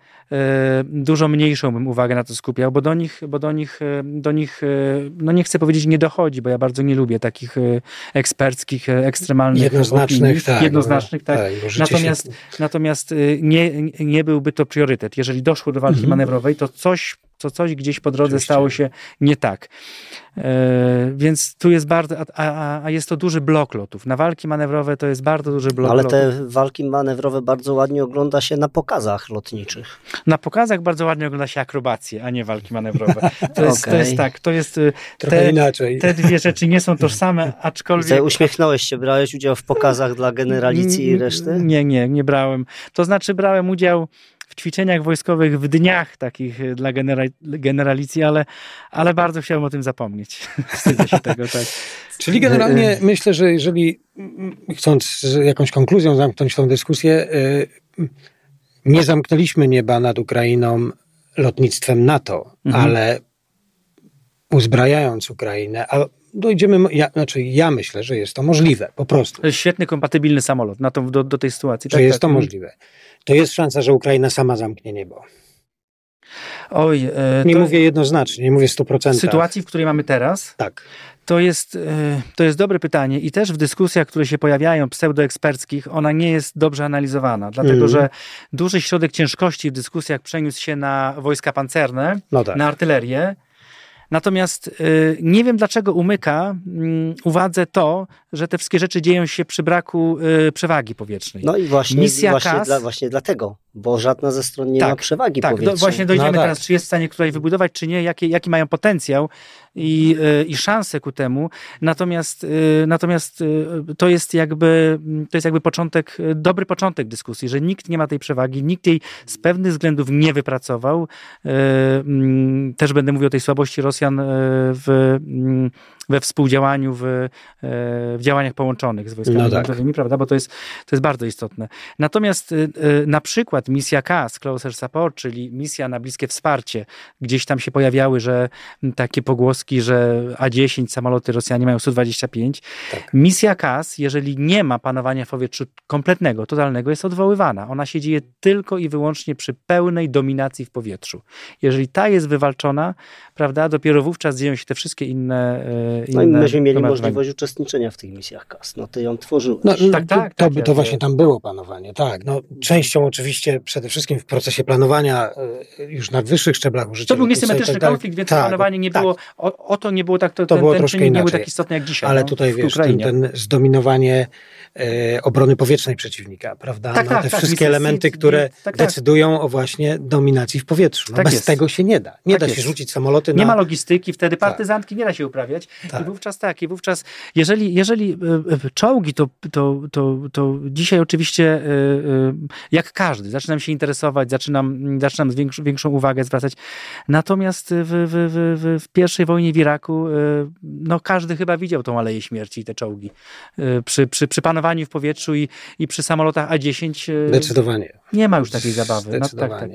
dużo mniejszą bym uwagę na to skupiał, bo do nich, bo do nich, do nich no nie chcę powiedzieć nie dochodzi, bo ja bardzo nie lubię takich eksperckich, ekstremalnych jednoznacznych, opinii, tak, jednoznacznych, tak. tak natomiast, się... natomiast nie, nie byłby to priorytet jeżeli doszło do walki mhm. manewrowej, to coś, to coś gdzieś po drodze Oczywiście. stało się nie tak. E, więc tu jest bardzo, a, a, jest to duży blok lotów. Na walki manewrowe to jest bardzo duży blok Ale lotów. te walki manewrowe bardzo ładnie ogląda się na pokazach lotniczych. Na pokazach bardzo ładnie ogląda się akrobacje, a nie walki manewrowe. To jest, okay. to jest tak, to jest y, Trochę te, inaczej. Te dwie rzeczy nie są tożsame, aczkolwiek... Uśmiechnąłeś się, brałeś udział w pokazach dla generalicji i reszty? Nie, nie, nie brałem. To znaczy brałem udział w ćwiczeniach wojskowych w dniach takich e, dla genera generalicji, ale, ale bardzo chciałem o tym zapomnieć. Wstydzę się tego, tak. Czyli generalnie e, e. myślę, że jeżeli chcąc jakąś konkluzją zamknąć tą dyskusję, nie zamknęliśmy nieba nad Ukrainą lotnictwem NATO, mhm. ale uzbrajając Ukrainę, a dojdziemy, ja, znaczy ja myślę, że jest to możliwe, po prostu. To jest świetny, kompatybilny samolot na to, do, do tej sytuacji. Że tak, jest tak. to możliwe. To jest szansa, że Ukraina sama zamknie niebo. Oj, e, nie mówię jednoznacznie, nie mówię 100%. W sytuacji, w której mamy teraz, tak. To jest, e, to jest dobre pytanie i też w dyskusjach, które się pojawiają, pseudoeksperckich, ona nie jest dobrze analizowana, dlatego mm. że duży środek ciężkości w dyskusjach przeniósł się na wojska pancerne, no tak. na artylerię, Natomiast y, nie wiem, dlaczego umyka mm, uwadze to, że te wszystkie rzeczy dzieją się przy braku y, przewagi powietrznej. No i właśnie, Misja właśnie, dla, właśnie dlatego, bo żadna ze stron nie tak, ma przewagi tak. Tak, właśnie dojdziemy no, tak. teraz, czy jest w stanie tutaj wybudować, czy nie, jaki, jaki mają potencjał i, y, i szanse ku temu. Natomiast, natomiast to jest jakby to jest jakby początek, dobry początek dyskusji, że nikt nie ma tej przewagi, nikt jej z pewnych względów nie wypracował. Mm, też będę mówił o tej słabości Rosjan w, mm, we współdziałaniu, w, e, w działaniach połączonych z wojskami no tak. prawda? Bo to jest, to jest bardzo istotne. Natomiast e, na przykład misja CAS, Closer Support, czyli misja na bliskie wsparcie, gdzieś tam się pojawiały, że takie pogłoski, że A-10 samoloty Rosjanie mają Su-25. Tak. Misja CAS, jeżeli nie ma panowania w powietrzu kompletnego, totalnego, jest odwoływana. Ona się dzieje tylko i wyłącznie przy pełnej dominacji w powietrzu. Jeżeli ta jest wywalczona, prawda, dopiero wówczas dzieją się te wszystkie inne. Inne no i myśmy mieli możliwość uczestniczenia w tych misjach KAS. No ty ją tworzyłeś. No, tak, tak, to, tak, to właśnie tam było panowanie, tak. No, częścią oczywiście przede wszystkim w procesie planowania e, już na wyższych szczeblach użycia. To był niesymetryczny tak konflikt, więc tak, planowanie nie tak. było, o, o, to nie było tak, to, to ten, było ten troszkę inaczej. nie był tak istotny jak dzisiaj. Ale no, tutaj wiesz, ten, ten zdominowanie e, obrony powietrznej przeciwnika, prawda? Tak, no, tak, te tak, wszystkie elementy, które tak, decydują o właśnie dominacji w powietrzu. No, bez jest. tego się nie da. Nie da się rzucić samoloty na... Nie ma logistyki, wtedy partyzantki nie da się uprawiać. I wówczas tak, i wówczas jeżeli, jeżeli e, e, czołgi, to, to, to, to dzisiaj oczywiście jak każdy, zaczynam się interesować, zaczynam, zaczynam większą, większą uwagę zwracać. Natomiast w, w, w, w pierwszej wojnie w Iraku no każdy chyba widział tą Aleję Śmierci i te czołgi. Przy, przy, przy panowaniu w powietrzu i, i przy samolotach A10 e, Zdecydowanie. nie ma już takiej zabawy. No, tak, tak.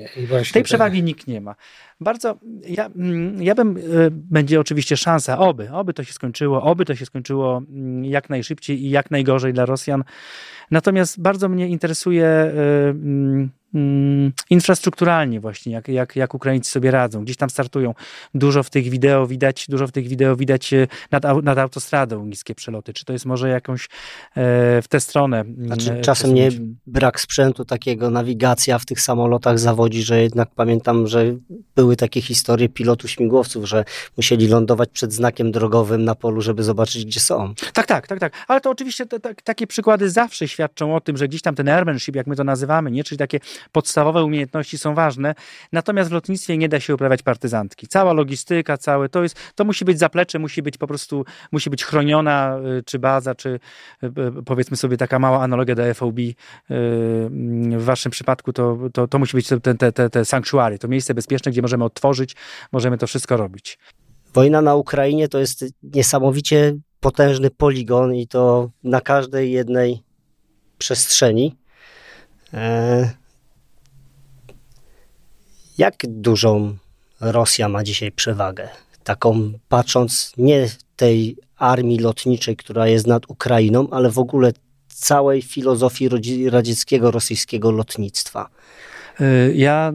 Tej przewagi nikt nie ma. Bardzo, ja, mm, ja bym, e, będzie oczywiście szansa, oby, oby to się skończyło, oby to się skończyło mm, jak najszybciej i jak najgorzej dla Rosjan. Natomiast bardzo mnie interesuje e, mm, Mm, infrastrukturalnie właśnie, jak, jak, jak Ukraińcy sobie radzą. Gdzieś tam startują. Dużo w tych wideo widać, dużo w tych wideo widać e, nad, nad autostradą niskie przeloty. Czy to jest może jakąś e, w tę stronę? Mm, znaczy, czasem nie brak sprzętu takiego, nawigacja w tych samolotach zawodzi, że jednak pamiętam, że były takie historie pilotów śmigłowców, że musieli lądować przed znakiem drogowym na polu, żeby zobaczyć, gdzie są. Tak, tak, tak, tak. Ale to oczywiście te, te, takie przykłady zawsze świadczą o tym, że gdzieś tam ten airmanship, jak my to nazywamy, nie? czyli takie podstawowe umiejętności są ważne, natomiast w lotnictwie nie da się uprawiać partyzantki. Cała logistyka, całe to jest, to musi być zaplecze, musi być po prostu, musi być chroniona, y, czy baza, czy y, y, powiedzmy sobie taka mała analogia do FOB. W waszym przypadku to, to, to musi być te, te, te, te to miejsce bezpieczne, gdzie możemy otworzyć, możemy to wszystko robić. Wojna na Ukrainie to jest niesamowicie potężny poligon i to na każdej jednej przestrzeni. E, jak dużą Rosja ma dzisiaj przewagę? Taką patrząc nie tej armii lotniczej, która jest nad Ukrainą, ale w ogóle całej filozofii radzieckiego, rosyjskiego lotnictwa. Y, ja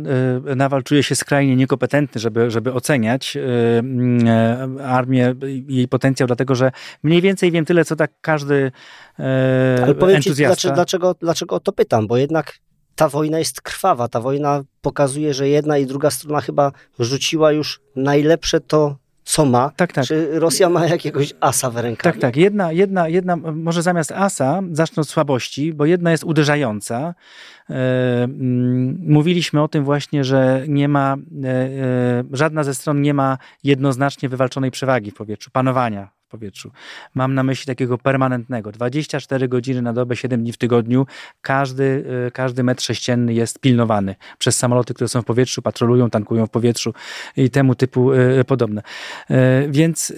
y, nawal czuję się skrajnie niekompetentny, żeby, żeby oceniać y, armię i jej potencjał, dlatego że mniej więcej wiem tyle, co tak każdy Ale powiem entuzjasta. Ci, dlaczego, dlaczego, dlaczego o to pytam, bo jednak ta wojna jest krwawa. Ta wojna pokazuje, że jedna i druga strona chyba rzuciła już najlepsze to, co ma. Tak, tak. Czy Rosja ma jakiegoś asa w rękach? Tak, tak. Jedna, jedna, jedna, może zamiast asa zacznę od słabości, bo jedna jest uderzająca. E, mm, mówiliśmy o tym właśnie, że nie ma, e, e, żadna ze stron nie ma jednoznacznie wywalczonej przewagi w powietrzu, panowania powietrzu. Mam na myśli takiego permanentnego. 24 godziny na dobę, 7 dni w tygodniu. Każdy, e, każdy metr sześcienny jest pilnowany przez samoloty, które są w powietrzu, patrolują, tankują w powietrzu i temu typu e, podobne. E, więc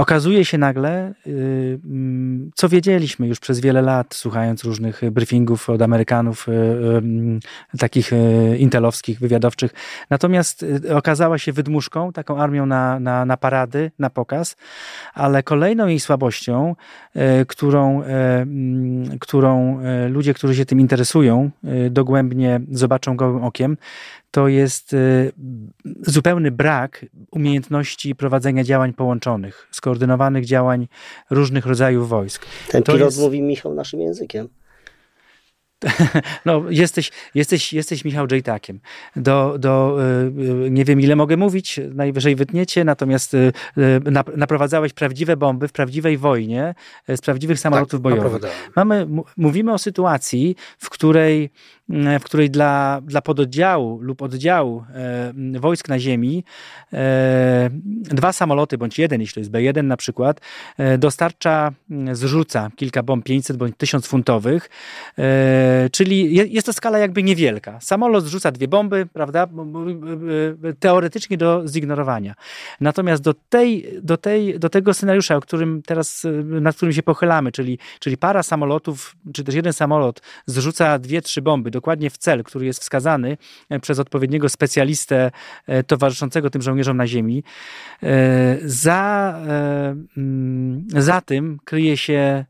okazuje się nagle, mm, co wiedzieliśmy już przez wiele lat, słuchając różnych briefingów od Amerykanów, takich intelowskich, wywiadowczych. Natomiast okazała się wydmuszką, taką armią na, na, na parady, na pokaz, ale kolejną jej słabością, którą, którą ludzie, którzy się tym interesują, dogłębnie zobaczą gołym okiem, to jest y, zupełny brak umiejętności prowadzenia działań połączonych, skoordynowanych działań różnych rodzajów wojsk. Ten to pilot jest... mówi Michał naszym językiem. No, jesteś, jesteś, jesteś Michał Jejtakiem. Do, do, y, nie wiem ile mogę mówić, najwyżej wytniecie, natomiast y, naprowadzałeś prawdziwe bomby w prawdziwej wojnie z prawdziwych samolotów tak, bojowych. Mamy, mówimy o sytuacji, w której w której dla, dla pododdziału lub oddziału wojsk na ziemi dwa samoloty, bądź jeden, jeśli to jest B1 na przykład, dostarcza, zrzuca kilka bomb 500 bądź 1000 funtowych, czyli jest to skala jakby niewielka. Samolot zrzuca dwie bomby, prawda, e, teoretycznie do zignorowania. Natomiast do, tej, do, tej, do tego scenariusza, o którym teraz, nad którym się pochylamy, czyli, czyli para samolotów, czy też jeden samolot zrzuca dwie, trzy bomby do dokładnie w cel, który jest wskazany e, przez odpowiedniego specjalistę e, towarzyszącego tym żołnierzom na ziemi. E, za, mm, za tym kryje się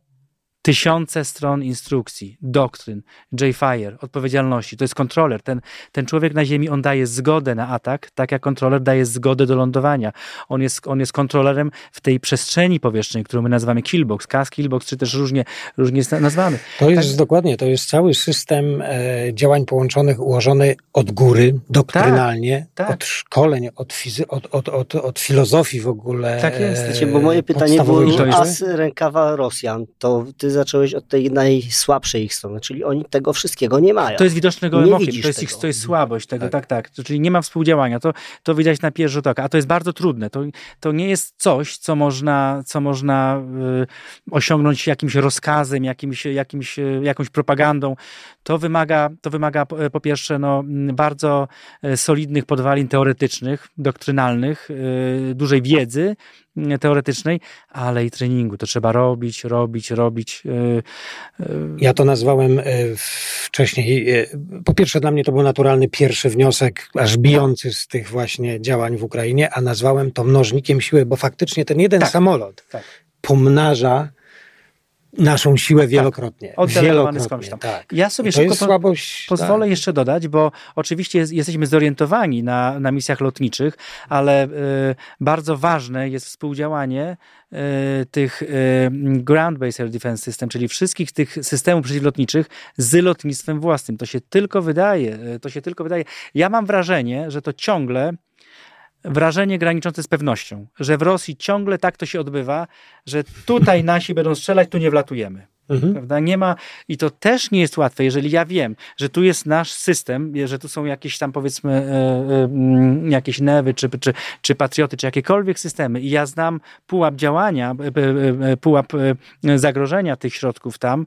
tysiące stron instrukcji, doktryn, J-Fire, odpowiedzialności. To jest kontroler. Ten, ten człowiek na ziemi, on daje zgodę na atak, tak jak kontroler daje zgodę do lądowania. On jest, on jest kontrolerem w tej przestrzeni powietrznej, którą my nazywamy killbox, CAS, killbox, czy też różnie, różnie jest nazwany. To jest tak. dokładnie, to jest cały system e, działań połączonych, ułożony od góry, doktrynalnie, tak, tak. od szkoleń, od, fizy- od, od, od, od filozofii w ogóle. Tak jest. E, bo moje pytanie było, as rękawa Rosjan, to ty zacząłeś od tej najsłabszej ich strony, czyli oni tego wszystkiego nie mają. To jest widoczne gołym okiem, to jest, ich, to jest słabość tego, tak. tak, tak. Czyli nie ma współdziałania, to, to widać na pierwszy rzut oka, a to jest bardzo trudne. To, to nie jest coś, co można, co można y, osiągnąć jakimś rozkazem, jakimś, jakimś, y, jakąś propagandą. To wymaga, to wymaga po, po pierwsze no, bardzo y, solidnych podwalin teoretycznych, doktrynalnych, y, dużej wiedzy, teoretycznej, ale i treningu. To trzeba robić, robić, robić. E, e, ja to nazwałem e, wcześniej. Po pierwsze, dla mnie to był naturalny pierwszy wniosek, aż bijący z tych właśnie działań w Ukrainie, a nazwałem to mnożnikiem siły, bo faktycznie ten jeden tak, tam tak. pomnaża naszą siłę wielokrotnie. Tak, wielokrotnie, skądś tam. Tak. Ja sobie szybko po, słabość, pozwolę tak. jeszcze dodać, bo oczywiście jest, jesteśmy zorientowani na, na misjach lotniczych, ale y, bardzo ważne jest współdziałanie y, tych y, ground-based air defense system, czyli wszystkich tych systemów przeciwlotniczych z lotnictwem własnym. To się tylko wydaje, to się tylko wydaje. Ja mam wrażenie, że to ciągle wrażenie graniczące z pewnością, że w Rosji ciągle tak to się odbywa, że tutaj nasi będą strzelać, tu nie wlatujemy. Mhm. Prawda? Nie ma, i to też nie jest łatwe, jeżeli ja wiem, że tu jest nasz system, że tu są jakieś tam powiedzmy e, e, mm, jakieś newy, czy, czy, czy patrioty, czy jakiekolwiek systemy i ja znam pułap działania, e, pułap zagrożenia tych środków tam,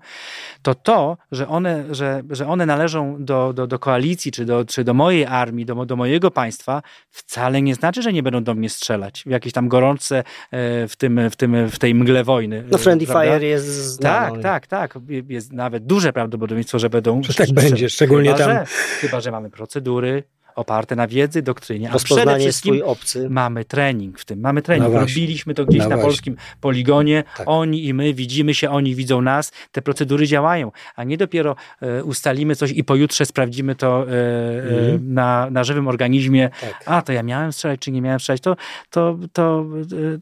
to to, że one, że, że one należą do, do, do koalicji, czy do, czy do mojej armii, do, do mojego państwa, wcale nie znaczy, że nie będą do mnie strzelać w jakieś tam gorące w, tym, w, tym, w tej mgle wojny. No Friendly prawda? Fire jest znany. Tak, tak tak, tak. Jest nawet duże prawdopodobieństwo, że będą. Że tak będzie, szczególnie chyba, tam. Że, chyba, że mamy procedury, oparte na wiedzy, doktrynie, a przede wszystkim obcy. mamy trening w tym. Mamy trening. No Robiliśmy to gdzieś no na właśnie. polskim poligonie. Tak. Oni i my widzimy się, oni widzą nas. Te procedury działają, a nie dopiero e, ustalimy coś i pojutrze sprawdzimy to e, mm. na, na żywym organizmie. Tak. A, to ja miałem strzelać, czy nie miałem strzelać. To, to, to,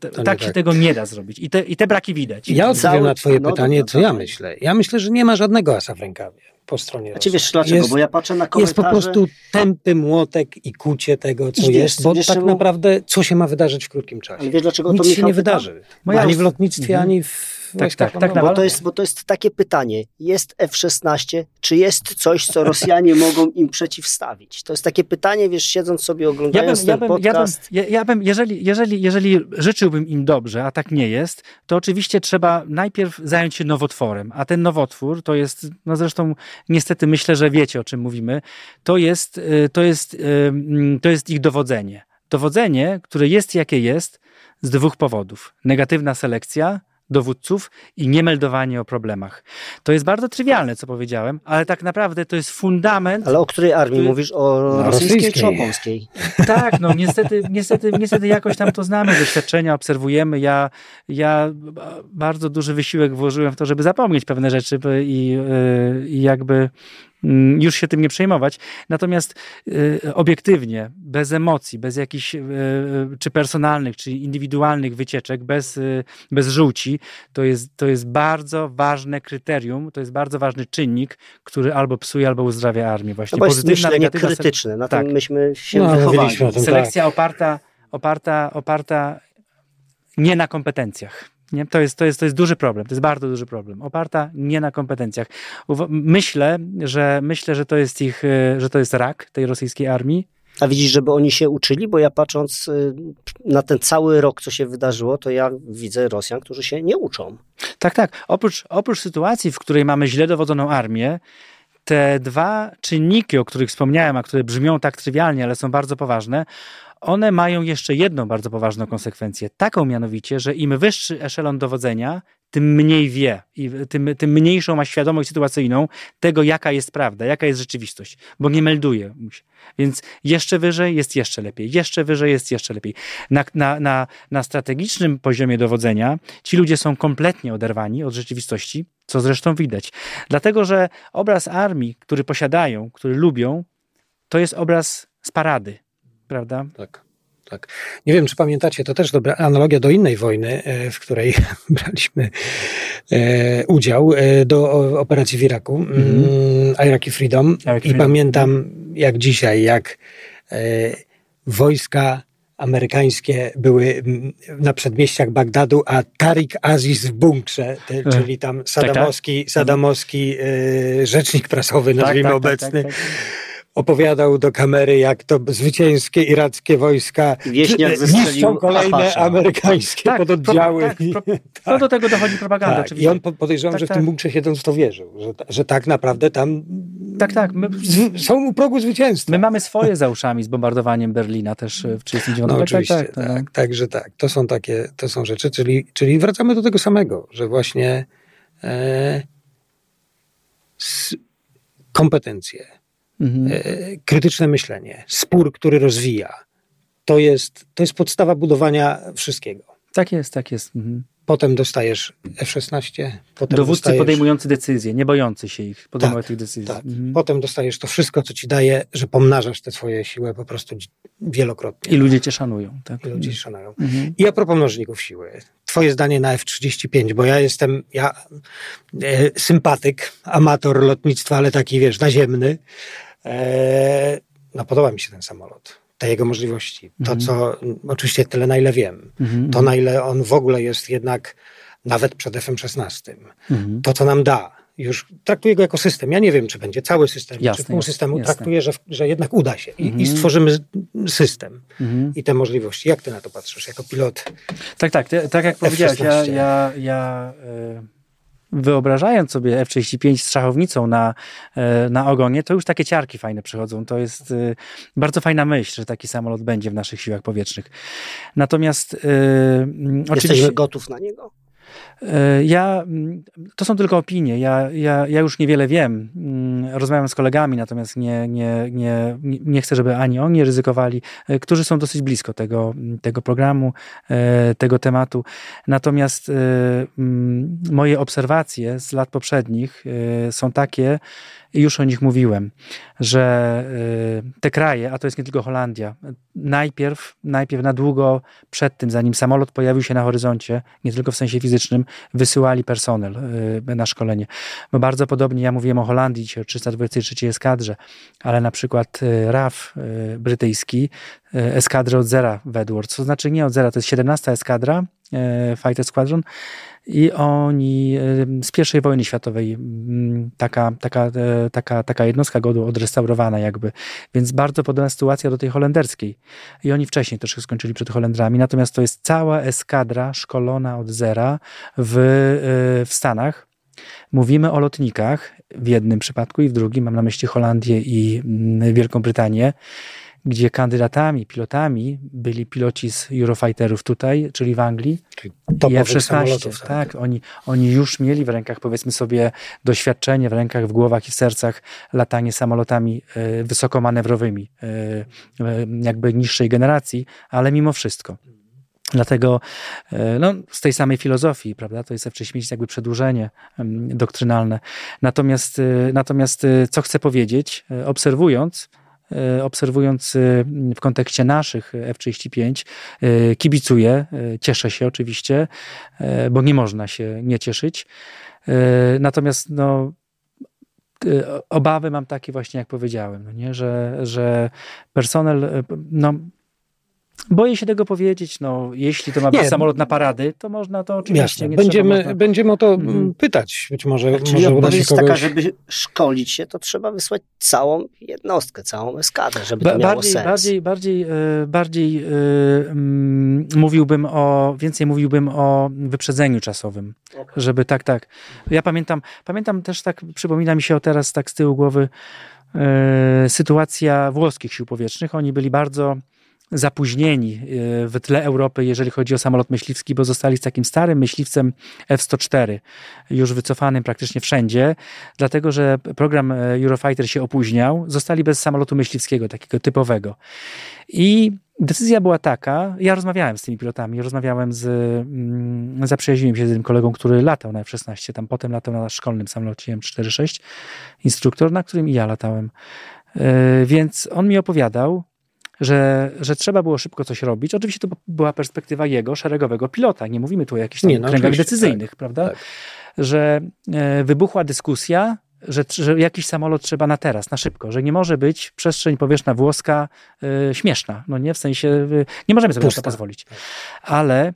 to, to tak się tak. tego nie da zrobić. I te, i te braki widać. Ja odpowiem na twoje no, pytanie, co ja myślę. Ja myślę, że nie ma żadnego asa w rękawie po stronie Rosji. wiesz dlaczego? Jest, bo ja patrzę na komentarze... Jest po prostu tępy młotek i kucie tego, co I jest, bo wiesz, tak czemu... naprawdę co się ma wydarzyć w krótkim czasie? Ale wiesz dlaczego Nic to się nie wydarzy. Ani w lotnictwie, mhm. ani w tak, tak, tak. bo, to jest, bo to jest takie pytanie. Jest F-16, czy jest coś, co Rosjanie mogą im przeciwstawić? To jest takie pytanie, wiesz, siedząc sobie, oglądając ja bym, ten ja bym, podcast. Ja bym, ja, ja bym, jeżeli, jeżeli, jeżeli życzyłbym im dobrze, a tak nie jest, to oczywiście trzeba najpierw zająć się nowotworem, a ten nowotwór to jest, no zresztą niestety myślę, że wiecie, o czym mówimy, to jest, y, to jest, y, mm, to jest ich dowodzenie dowodzenie, które jest jakie jest, z dwóch powodów. Negatywna selekcja dowódców i niemeldowanie o problemach. To jest bardzo trywialne, co powiedziałem, ale tak naprawdę to jest fundament. Ale o której armii który... mówisz? O no, rosyjskiej, rosyjskiej czy o polskiej? Tak, no niestety, niestety, niestety jakoś tam to znamy, doświadczenia obserwujemy. Ja, ja bardzo duży wysiłek włożyłem w to, żeby zapomnieć pewne rzeczy i, y, i jakby już się tym nie przejmować. Natomiast y, obiektywnie, bez emocji, bez jakichś y, czy personalnych, czy indywidualnych wycieczek, bez, y, bez żółci, to jest, to jest bardzo ważne kryterium, to jest bardzo ważny czynnik, który albo psuje, albo uzdrawia armię. Właśnie no pozytywna, myślenie krytyczne, na tak. tym myśmy się no, wychowali. Tym, Selekcja tak. oparta, oparta, oparta nie na kompetencjach. Nie? To, jest, to, jest, to jest duży problem, to jest bardzo duży problem. Oparta nie na kompetencjach. Myślę, że myślę, że to jest ich, e, że to jest rak tej rosyjskiej armii. A widzisz, żeby oni się uczyli? Bo ja patrząc y, na ten cały rok, co się wydarzyło, to ja widzę Rosjan, którzy się nie uczą. Tak, tak. Oprócz, oprócz sytuacji, w której mamy źle dowodzoną armię, te dwa czynniki, o których wspomniałem, a które brzmią tak trywialnie, ale są bardzo poważne, one mają jeszcze jedną bardzo poważną konsekwencję. Taką mianowicie, że im wyższy eszelon dowodzenia, tym mniej wie i tym, tym mniejszą ma świadomość sytuacyjną tego, jaka jest prawda, jaka jest rzeczywistość, bo nie melduje. Więc jeszcze wyżej jest jeszcze lepiej, jeszcze wyżej jest jeszcze lepiej. Na, na, na, na strategicznym poziomie dowodzenia ci ludzie są kompletnie oderwani od rzeczywistości, co zresztą widać. Dlatego, że obraz armii, który posiadają, który lubią, to jest obraz z parady prawda? Tak. Tak. Nie wiem, czy pamiętacie, to też dobra analogia do innej wojny, e, w której braliśmy e, udział, e, do operacji w Iraku, mm -hmm. Iraqi Freedom. Iraqi I pamiętam jak dzisiaj, jak wojska amerykańskie były na przedmieściach Bagdadu, a Tariq Aziz w bunkrze, te, czyli tam sadamowski, tak, tak. sadamowski rzecznik prasowy, tak, nazwijmy tak, tak, obecny, tak, opowiadał do kamery, jak to zwycięskie irackie wojska niszczą kolejne amerykańskie tak, pododdziały. Pro, tak, pro, no do tego dochodzi propaganda. Tak, I on podejrzewam, tak, że w tak. tym bunkrze siedząc to wierzył, że, że tak naprawdę tam tak, tak. My, są u progu zwycięstwa. My mamy swoje za uszami z bombardowaniem Berlina też w 1939 No oczywiście, tak, tak, tak, Także tak, to są takie, to są rzeczy, czyli, czyli wracamy do tego samego, że właśnie e, kompetencje, mhm. E, krytyczne myślenie, spór, który rozwija. To jest, to jest podstawa budowania wszystkiego. Tak jest, tak jest. Mhm. Potem dostajesz F-16. Potem Dowódcy dostajesz... podejmujący decyzje, nie bojący się ich podejmować tak, tych decyzji. Tak. Mhm. Potem dostajesz to wszystko, co ci daje, że pomnażasz te swoje siły po prostu wielokrotnie. I ludzie cię szanują. Tak? I ludzie cię szanują. Mhm. I a propos mnożników siły. Twoje zdanie na F-35, bo ja jestem ja e, sympatyk, amator lotnictwa, ale taki, wiesz, naziemny. E, no podoba mi się ten samolot. Te jego możliwości. To, mhm. co oczywiście tyle, na ile wiem. Mhm. To, na ile on w ogóle jest jednak nawet przed F-16. Mhm. To, co nam da. Już traktuję go jako system. Ja nie wiem, czy będzie cały system, jasne, czy pół systemu. Jasne. Traktuję, że, że jednak uda się i, i stworzymy system i te możliwości. Jak ty na to patrzysz jako pilot? Tak, tak. Tak jak powiedziałeś, ja, ja, ja y wyobrażając sobie F-35 z szachownicą na, e, na ogonie, to już takie ciarki fajne przychodzą. To jest e, bardzo fajna myśl, że taki samolot będzie w naszych siłach powietrznych. Natomiast yy, oczywiście... gotów na niego? E, ja, mm, to są tylko opinie. Ja, ja, ja już niewiele wiem. Mm, rozmawiam z kolegami, natomiast nie, nie, nie, nie chcę, żeby ani oni ryzykowali, e, którzy są dosyć blisko tego, tego programu, e, tego tematu. Natomiast mm, moje obserwacje z lat poprzednich są takie, już o nich mówiłem, że y, te kraje, a to jest nie tylko Holandia, najpierw, najpierw na długo przed tym, zanim samolot pojawił się na horyzoncie, nie tylko w sensie fizycznym, wysyłali personel y, na szkolenie. Bo bardzo podobnie, ja mówiłem o Holandii dzisiaj, o 323 eskadrze, ale na przykład y, RAF brytyjski, eskadrę od zera w Edwards, to znaczy nie od zera, to jest 17 eskadra, Fighter Squadron, i oni z pierwszej wojny światowej taka, taka, e, taka, taka jednostka go odrestaurowana jakby, więc bardzo podobna sytuacja do tej holenderskiej. I oni wcześniej też skończyli przed Holendrami, natomiast to jest cała eskadra szkolona od zera w, e, w Stanach, Mówimy o lotnikach w jednym przypadku i w drugim, mam na myśli Holandię i Wielką Brytanię, gdzie kandydatami, pilotami byli piloci z Eurofighterów tutaj, czyli w Anglii. Czyli i F-16. Tak, tak, oni, oni już mieli w rękach, powiedzmy sobie, doświadczenie w rękach, w głowach i sercach latanie samolotami y, wysokomanewrowymi, y, jakby niższej generacji, ale mimo wszystko. Dlatego no, z tej samej filozofii, prawda, to jest F-35 jakby przedłużenie doktrynalne. Natomiast, natomiast co chcę powiedzieć, obserwując, obserwując w kontekście naszych F-35, kibicuję, cieszę się oczywiście, bo nie można się nie cieszyć. Natomiast no, obawy mam takie właśnie, jak powiedziałem, no nie? Że, że personel, no, Boję się tego powiedzieć, no jeśli to ma być nie. samolot na parady, to można to oczywiście. Jasne. Nie będziemy, trzeba, będziemy o to hmm. pytać, być może. Czyli może odpowiedź jest kogoś... taka, żeby szkolić się, to trzeba wysłać całą jednostkę, całą eskadę, żeby ba to miało bardziej, sens. Bardziej, bardziej, e, bardziej yy, mówiłbym o, więcej mówiłbym o wyprzedzeniu czasowym, okay. żeby tak, tak. Ja pamiętam, pamiętam też tak, przypomina mi się o teraz tak z tyłu głowy yy, sytuacja włoskich sił powietrznych. Oni byli bardzo zapóźnieni e, w tle Europy, jeżeli chodzi o samolot myśliwski, bo zostali z takim starym myśliwcem F-104, już wycofanym praktycznie wszędzie, dlatego że program e, Eurofighter się opóźniał, zostali bez samolotu myśliwskiego, takiego typowego. I decyzja była taka, ja rozmawiałem z tymi pilotami, rozmawiałem z, mm, zaprzyjaźniłem się z tym kolegą, który latał na F-16, tam potem latał na szkolnym samolocie M46, instruktor, na którym i ja latałem. E, więc on mi opowiadał, że, że trzeba było szybko coś robić. Oczywiście to była perspektywa jego, szeregowego pilota. Nie mówimy tu o jakichś tam Nie, no, kręgach decyzyjnych, tak, prawda? Tak. Że e, wybuchła dyskusja, że, że, jakiś samolot trzeba na teraz, na szybko, że nie może być przestrzeń powietrzna włoska y, śmieszna. No nie, w sensie y, nie możemy sobie Pusta. na to pozwolić. Ale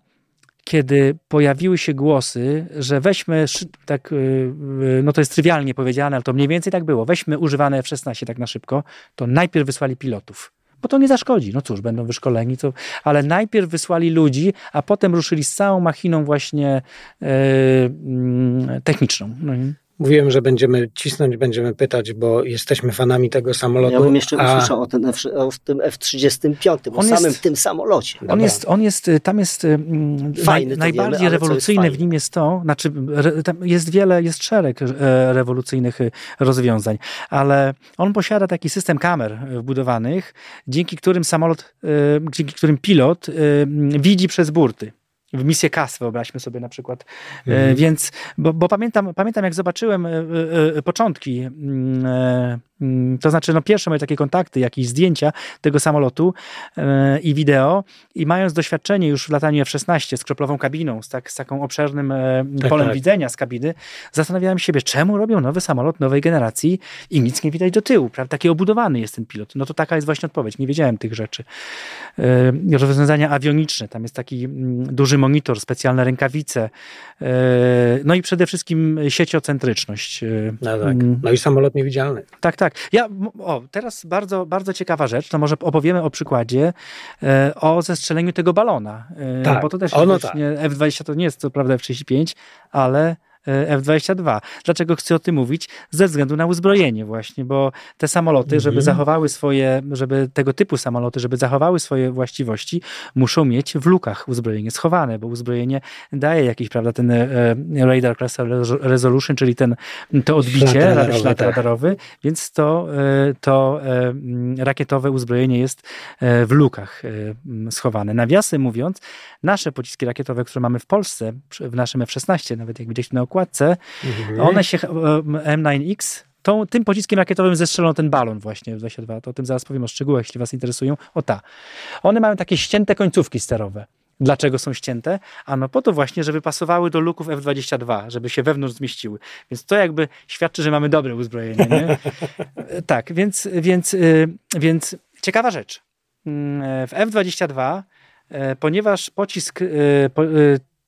kiedy pojawiły się głosy, że weźmy, tak, y, no to jest trywialnie powiedziane, ale to mniej więcej tak było, weźmy używane F-16 tak na szybko, to najpierw wysłali pilotów bo to nie zaszkodzi. No cóż, będą wyszkoleni, to, ale najpierw wysłali ludzi, a potem ruszyli z całą machiną właśnie yy, techniczną. No. Mówiłem, że będziemy cisnąć, będziemy pytać, bo jesteśmy fanami tego samolotu. Ja bym jeszcze a... usłyszał o, ten F, o tym F-35, o on samym jest, tym samolocie. On jest, on jest, tam jest mm, Fajny, naj, najbardziej wiemy, rewolucyjny w nim jest to, znaczy jest wiele, jest szereg e, rewolucyjnych e, rozwiązań, ale on posiada taki system kamer wbudowanych, dzięki którym samolot, e, dzięki którym pilot widzi przez burty w misję KAS, wyobraźmy sobie na przykład. E, mhm. Więc, bo, bo, pamiętam, pamiętam, jak zobaczyłem e, e, początki mm, to znaczy, no pierwsze moje takie kontakty, jakieś zdjęcia tego samolotu yy, i wideo i mając doświadczenie już w lataniu F-16 z kroplową kabiną, z, tak, z taką obszernym yy, tak, polem tak. widzenia z kabiny, zastanawiałem się, czemu robią nowy samolot nowej generacji i nic nie widać do tyłu, prawda? Taki obudowany jest ten pilot. No to taka jest właśnie odpowiedź. Nie wiedziałem tych rzeczy. Yy, rozwiązania awioniczne, tam jest taki mm, duży monitor, specjalne rękawice, no i przede wszystkim sieciocentryczność. No tak. Mm. No i samolot niewidzialny. Tak, tak tak. Ja, o, teraz bardzo, bardzo ciekawa rzecz, to może opowiemy o przykładzie e, o zestrzeleniu tego balona. E, tak, bo to też jest tak. F-20 to nie jest co prawda F-35, ale F-22. Dlaczego chcę o tym mówić? Ze względu na uzbrojenie właśnie, bo te samoloty, żeby mhm. zachowały swoje, żeby tego typu samoloty, żeby zachowały swoje właściwości, muszą mieć w lukach uzbrojenie schowane, bo uzbrojenie daje jakiś, prawda, ten e, radar class resolution, czyli ten, to odbicie, radarowy, ślad tak. radarowy więc to, e, to rakietowe uzbrojenie jest w lukach schowane. Nawiasem mówiąc, nasze pociski rakietowe, które mamy w Polsce, w naszym F-16, nawet jak widzieliśmy na okładce, mhm. one się, M9X, tą, tym pociskiem rakietowym zestrzelą ten balon właśnie 22. To o tym zaraz powiem o szczegółach, jeśli was interesują. O ta. One mają takie ścięte końcówki sterowe. Dlaczego są ścięte? Ano po to właśnie, żeby pasowały do luków F-22, żeby się wewnątrz zmieściły. Więc to jakby świadczy, że mamy dobre uzbrojenie. Nie? tak, więc, więc, y, więc ciekawa rzecz. Mm, w F-22 E, ponieważ pocisk, e, e,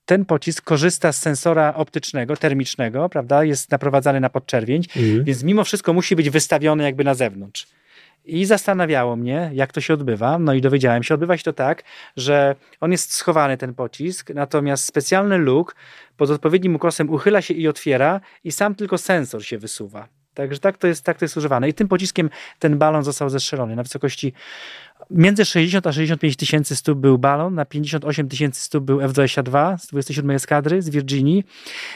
ten pocisk korzysta z sensora optycznego, termicznego, prawda? Jest naprowadzany na podczerwień, mhm. więc mimo wszystko musi być wystawiony jakby na zewnątrz. I zastanawiało mnie, jak to się odbywa. No i dowiedziałem się, odbywa się to tak, że on jest schowany, ten pocisk, natomiast specjalny luk pod odpowiednim ukosem uchyla się i otwiera i sam tylko sensor się wysuwa. Także tak to jest, tak to jest używane. I tym pociskiem ten balon został zestrzelony na wysokości między 60 a 65 tysięcy stóp był balon, na 58 tysięcy stóp był F-22 z 27 eskadry z Virginii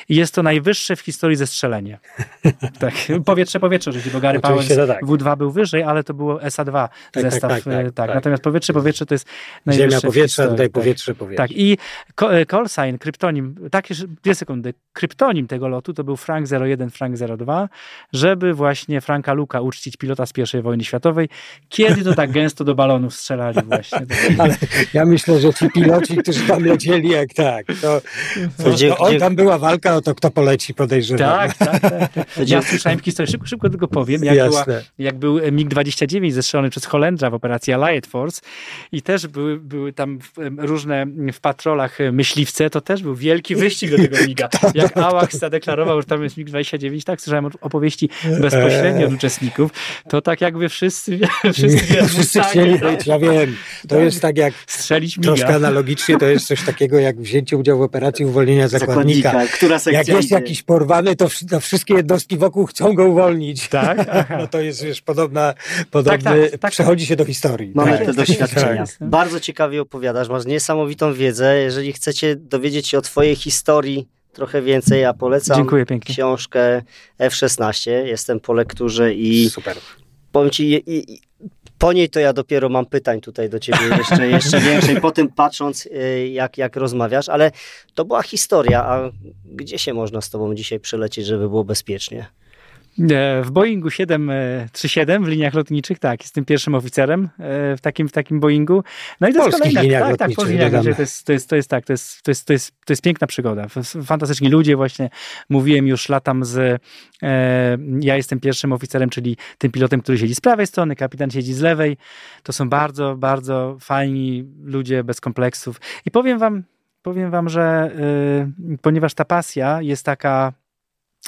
i jest to najwyższe w historii zestrzelenie. tak, powietrze, powietrze, że bo Gary Powers tak. W2 był wyżej, ale to było SA-2 tak, tak, zestaw. Tak, tak, tak, tak, Natomiast powietrze, powietrze to jest najwyższe Ziemia, powietrze, tutaj powietrze, powietrze. Tak, i e, call sign, kryptonim, tak, dwie sekundy, kryptonim tego lotu to był Frank 01, Frank 02, żeby właśnie Franka Luka uczcić pilota z I wojny światowej. Kiedy to tak gęsto do balonów strzelali właśnie. Ale ja myślę, że ci piloci, którzy tam lecieli, jak tak, to, to, to on tam była walka, o to kto poleci, podejrzewam. Tak, tak, tak. tak. Ja słyszałem historię, szybko, szybko tylko powiem, jak, była, jak był MiG-29 zestrzelony przez Holendra w operacji Allied Force i też były, były tam różne w patrolach myśliwce, to też był wielki wyścig do tego MiGa. Jak Ałach zadeklarował, że tam jest MiG-29, tak, słyszałem opowieści bezpośrednio od uczestników, to tak jakby wszyscy, wszyscy, wszyscy chcieli być, ja wiem. To tak. jest tak jak strzelić miga. Troszkę analogicznie to jest coś takiego jak wzięcie udziału w operacji uwolnienia zakładnika. zakładnika która jak jest idzie? jakiś porwany, to, to, wszystkie jednostki wokół chcą go uwolnić. Tak? No to jest już podobna, podobny, tak, tak, tak, przechodzi się do historii. Mamy tak, te doświadczenia. Bardzo ciekawie opowiadasz, masz niesamowitą wiedzę. Jeżeli chcecie dowiedzieć się o twojej historii trochę więcej, ja polecam książkę F-16. Jestem po lekturze i Super. powiem ci, i, i, po niej to ja dopiero mam pytań tutaj do ciebie jeszcze, jeszcze większej, po tym patrząc y, jak, jak rozmawiasz, ale to była historia, a gdzie się można z tobą dzisiaj przelecieć, żeby było bezpiecznie? E, w Boeingu 737 w liniach lotniczych, tak, jestem pierwszym oficerem e, w takim, w takim Boeingu. No i to jest kolejna, tak, tak, polskich liniach to jest, to jest, to jest tak, to jest, to jest, to jest, to jest piękna przygoda. Fantastyczni ludzie właśnie, mówiłem już, latam z, e, ja jestem pierwszym oficerem, czyli tym pilotem, który siedzi z prawej strony, kapitan siedzi z lewej. To są bardzo, bardzo fajni ludzie bez kompleksów. I powiem wam, powiem wam, że y, ponieważ ta pasja jest taka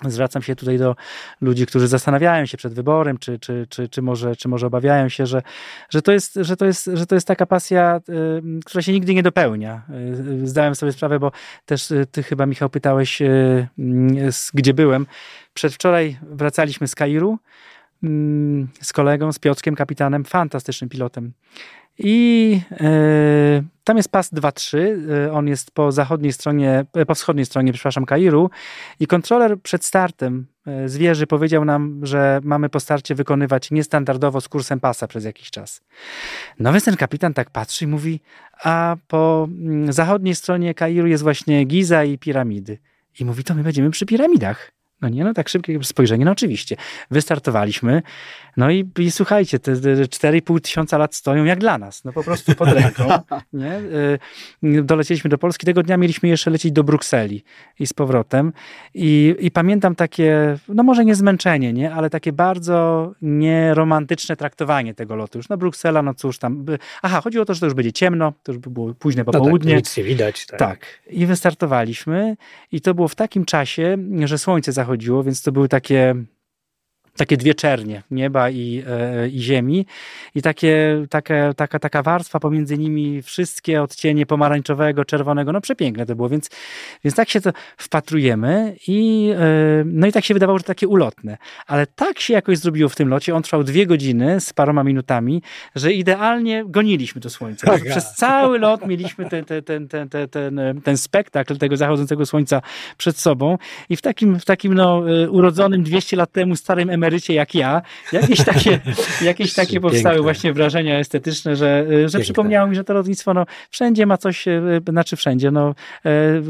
Zwracam się tutaj do ludzi, którzy zastanawiają się przed wyborem, czy, czy, czy, czy, może, czy może obawiają się, że, że, to jest, że, to jest, że to jest taka pasja, y, która się nigdy nie dopełnia. Y, zdałem sobie sprawę, bo też y, ty chyba, Michał, pytałeś, gdzie byłem. Przedwczoraj wracaliśmy z Kairu mm, z kolegą, z Piotrkiem, kapitanem, fantastycznym pilotem. I e, tam jest pas 2-3, e, on jest po zachodniej stronie, e, po wschodniej stronie, przepraszam, Kairu i kontroler przed startem z wieży powiedział nam, że mamy po starcie wykonywać niestandardowo z kursem pasa przez jakiś czas. No więc ten kapitan tak patrzy i mówi, a po mm, zachodniej stronie Kairu jest właśnie Giza i piramidy. I mówi, to my będziemy przy piramidach. No nie, no tak szybkie spojrzenie, no oczywiście. Wystartowaliśmy, no i, i słuchajcie, te, te 4,5 tysiąca lat stoją jak dla nas, no po prostu pod ręką. nie? Y, dolecieliśmy do Polski, tego dnia mieliśmy jeszcze lecieć do Brukseli i z powrotem. I, i pamiętam takie, no może nie zmęczenie, nie? ale takie bardzo nieromantyczne traktowanie tego lotu. Już no Bruksela, no cóż tam. Aha, chodziło o to, że to już będzie ciemno, to już było późne popołudnie. No tak, nic nie widać. Tak. tak. I wystartowaliśmy i to było w takim czasie, że słońce zachodziło, więc to były takie takie dwie czernie, nieba i, e, i ziemi i takie, takie, taka, taka warstwa pomiędzy nimi, wszystkie odcienie pomarańczowego, czerwonego, no przepiękne to było, więc, więc tak się to wpatrujemy i e, no i tak się wydawało, że takie ulotne, ale tak się jakoś zrobiło w tym locie, on trwał dwie godziny z paroma minutami, że idealnie goniliśmy to słońce. Taka. Przez cały lot mieliśmy ten, ten, ten, ten, ten, ten, ten spektakl tego zachodzącego słońca przed sobą i w takim, w takim no, e, urodzonym 200 lat temu starym emerycie jak ja, jakieś takie, jakieś takie powstały właśnie wrażenia estetyczne, że, że przypomniało mi, że to lotnictwo no, wszędzie ma coś, e, znaczy wszędzie, no, e,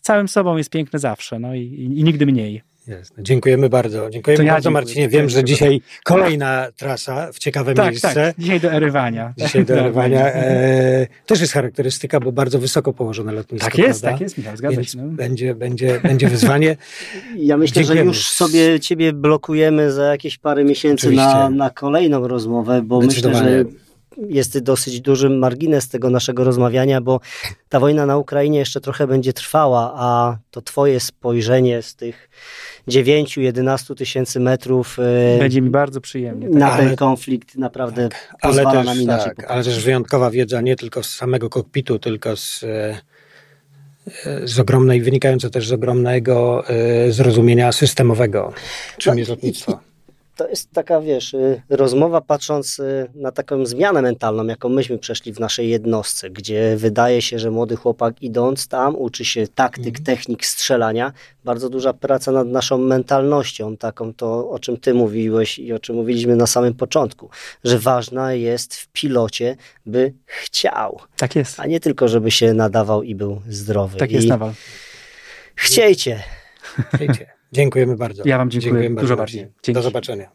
całym sobą jest piękne zawsze no, i, i nigdy mniej. Jasne. Dziękujemy bardzo. Dziękujemy ja bardzo dziękuję. Marcinie. Wiem, że dzisiaj kolejna trasa w ciekawe tak, miejsce. Tak, dzisiaj do erywania. Dzisiaj do erywania. E, też jest charakterystyka, bo bardzo wysoko położone lotnisko. Tak jest, prawda? tak jest, Michał, zgadza się. No. Będzie, będzie, będzie wyzwanie. Ja myślę, Dziękujemy. że już sobie ciebie blokujemy za jakieś parę miesięcy na, na kolejną rozmowę, bo myślę, że jest dosyć duży margines tego naszego rozmawiania, bo ta wojna na Ukrainie jeszcze trochę będzie trwała, a to twoje spojrzenie z tych 9-11 tysięcy metrów e, będzie mi bardzo przyjemnie. Na tak. ten konflikt naprawdę tak, pozwala ale też, nam inaczej tak, Ale też wyjątkowa wiedza nie tylko z samego kokpitu, tylko z, e, z ogromnej, wynikająca też z ogromnego e, zrozumienia systemowego, czym no, jest lotnictwo. To jest taka, wiesz, y, rozmowa patrząc y, na taką zmianę mentalną, jaką myśmy przeszli w naszej jednostce, gdzie wydaje się, że młody chłopak idąc tam uczy się taktyk, mhm. technik strzelania. Bardzo duża praca nad naszą mentalnością, taką to, o czym ty mówiłeś i o czym mówiliśmy na samym początku, że ważna jest w pilocie, by chciał. Tak jest. A nie tylko, żeby się nadawał i był zdrowy. Tak jest, I Nawal. Chciejcie. Chciejcie. Dziękujemy bardzo. Ja wam dziękuję, dziękuję dużo bardziej. Do zobaczenia.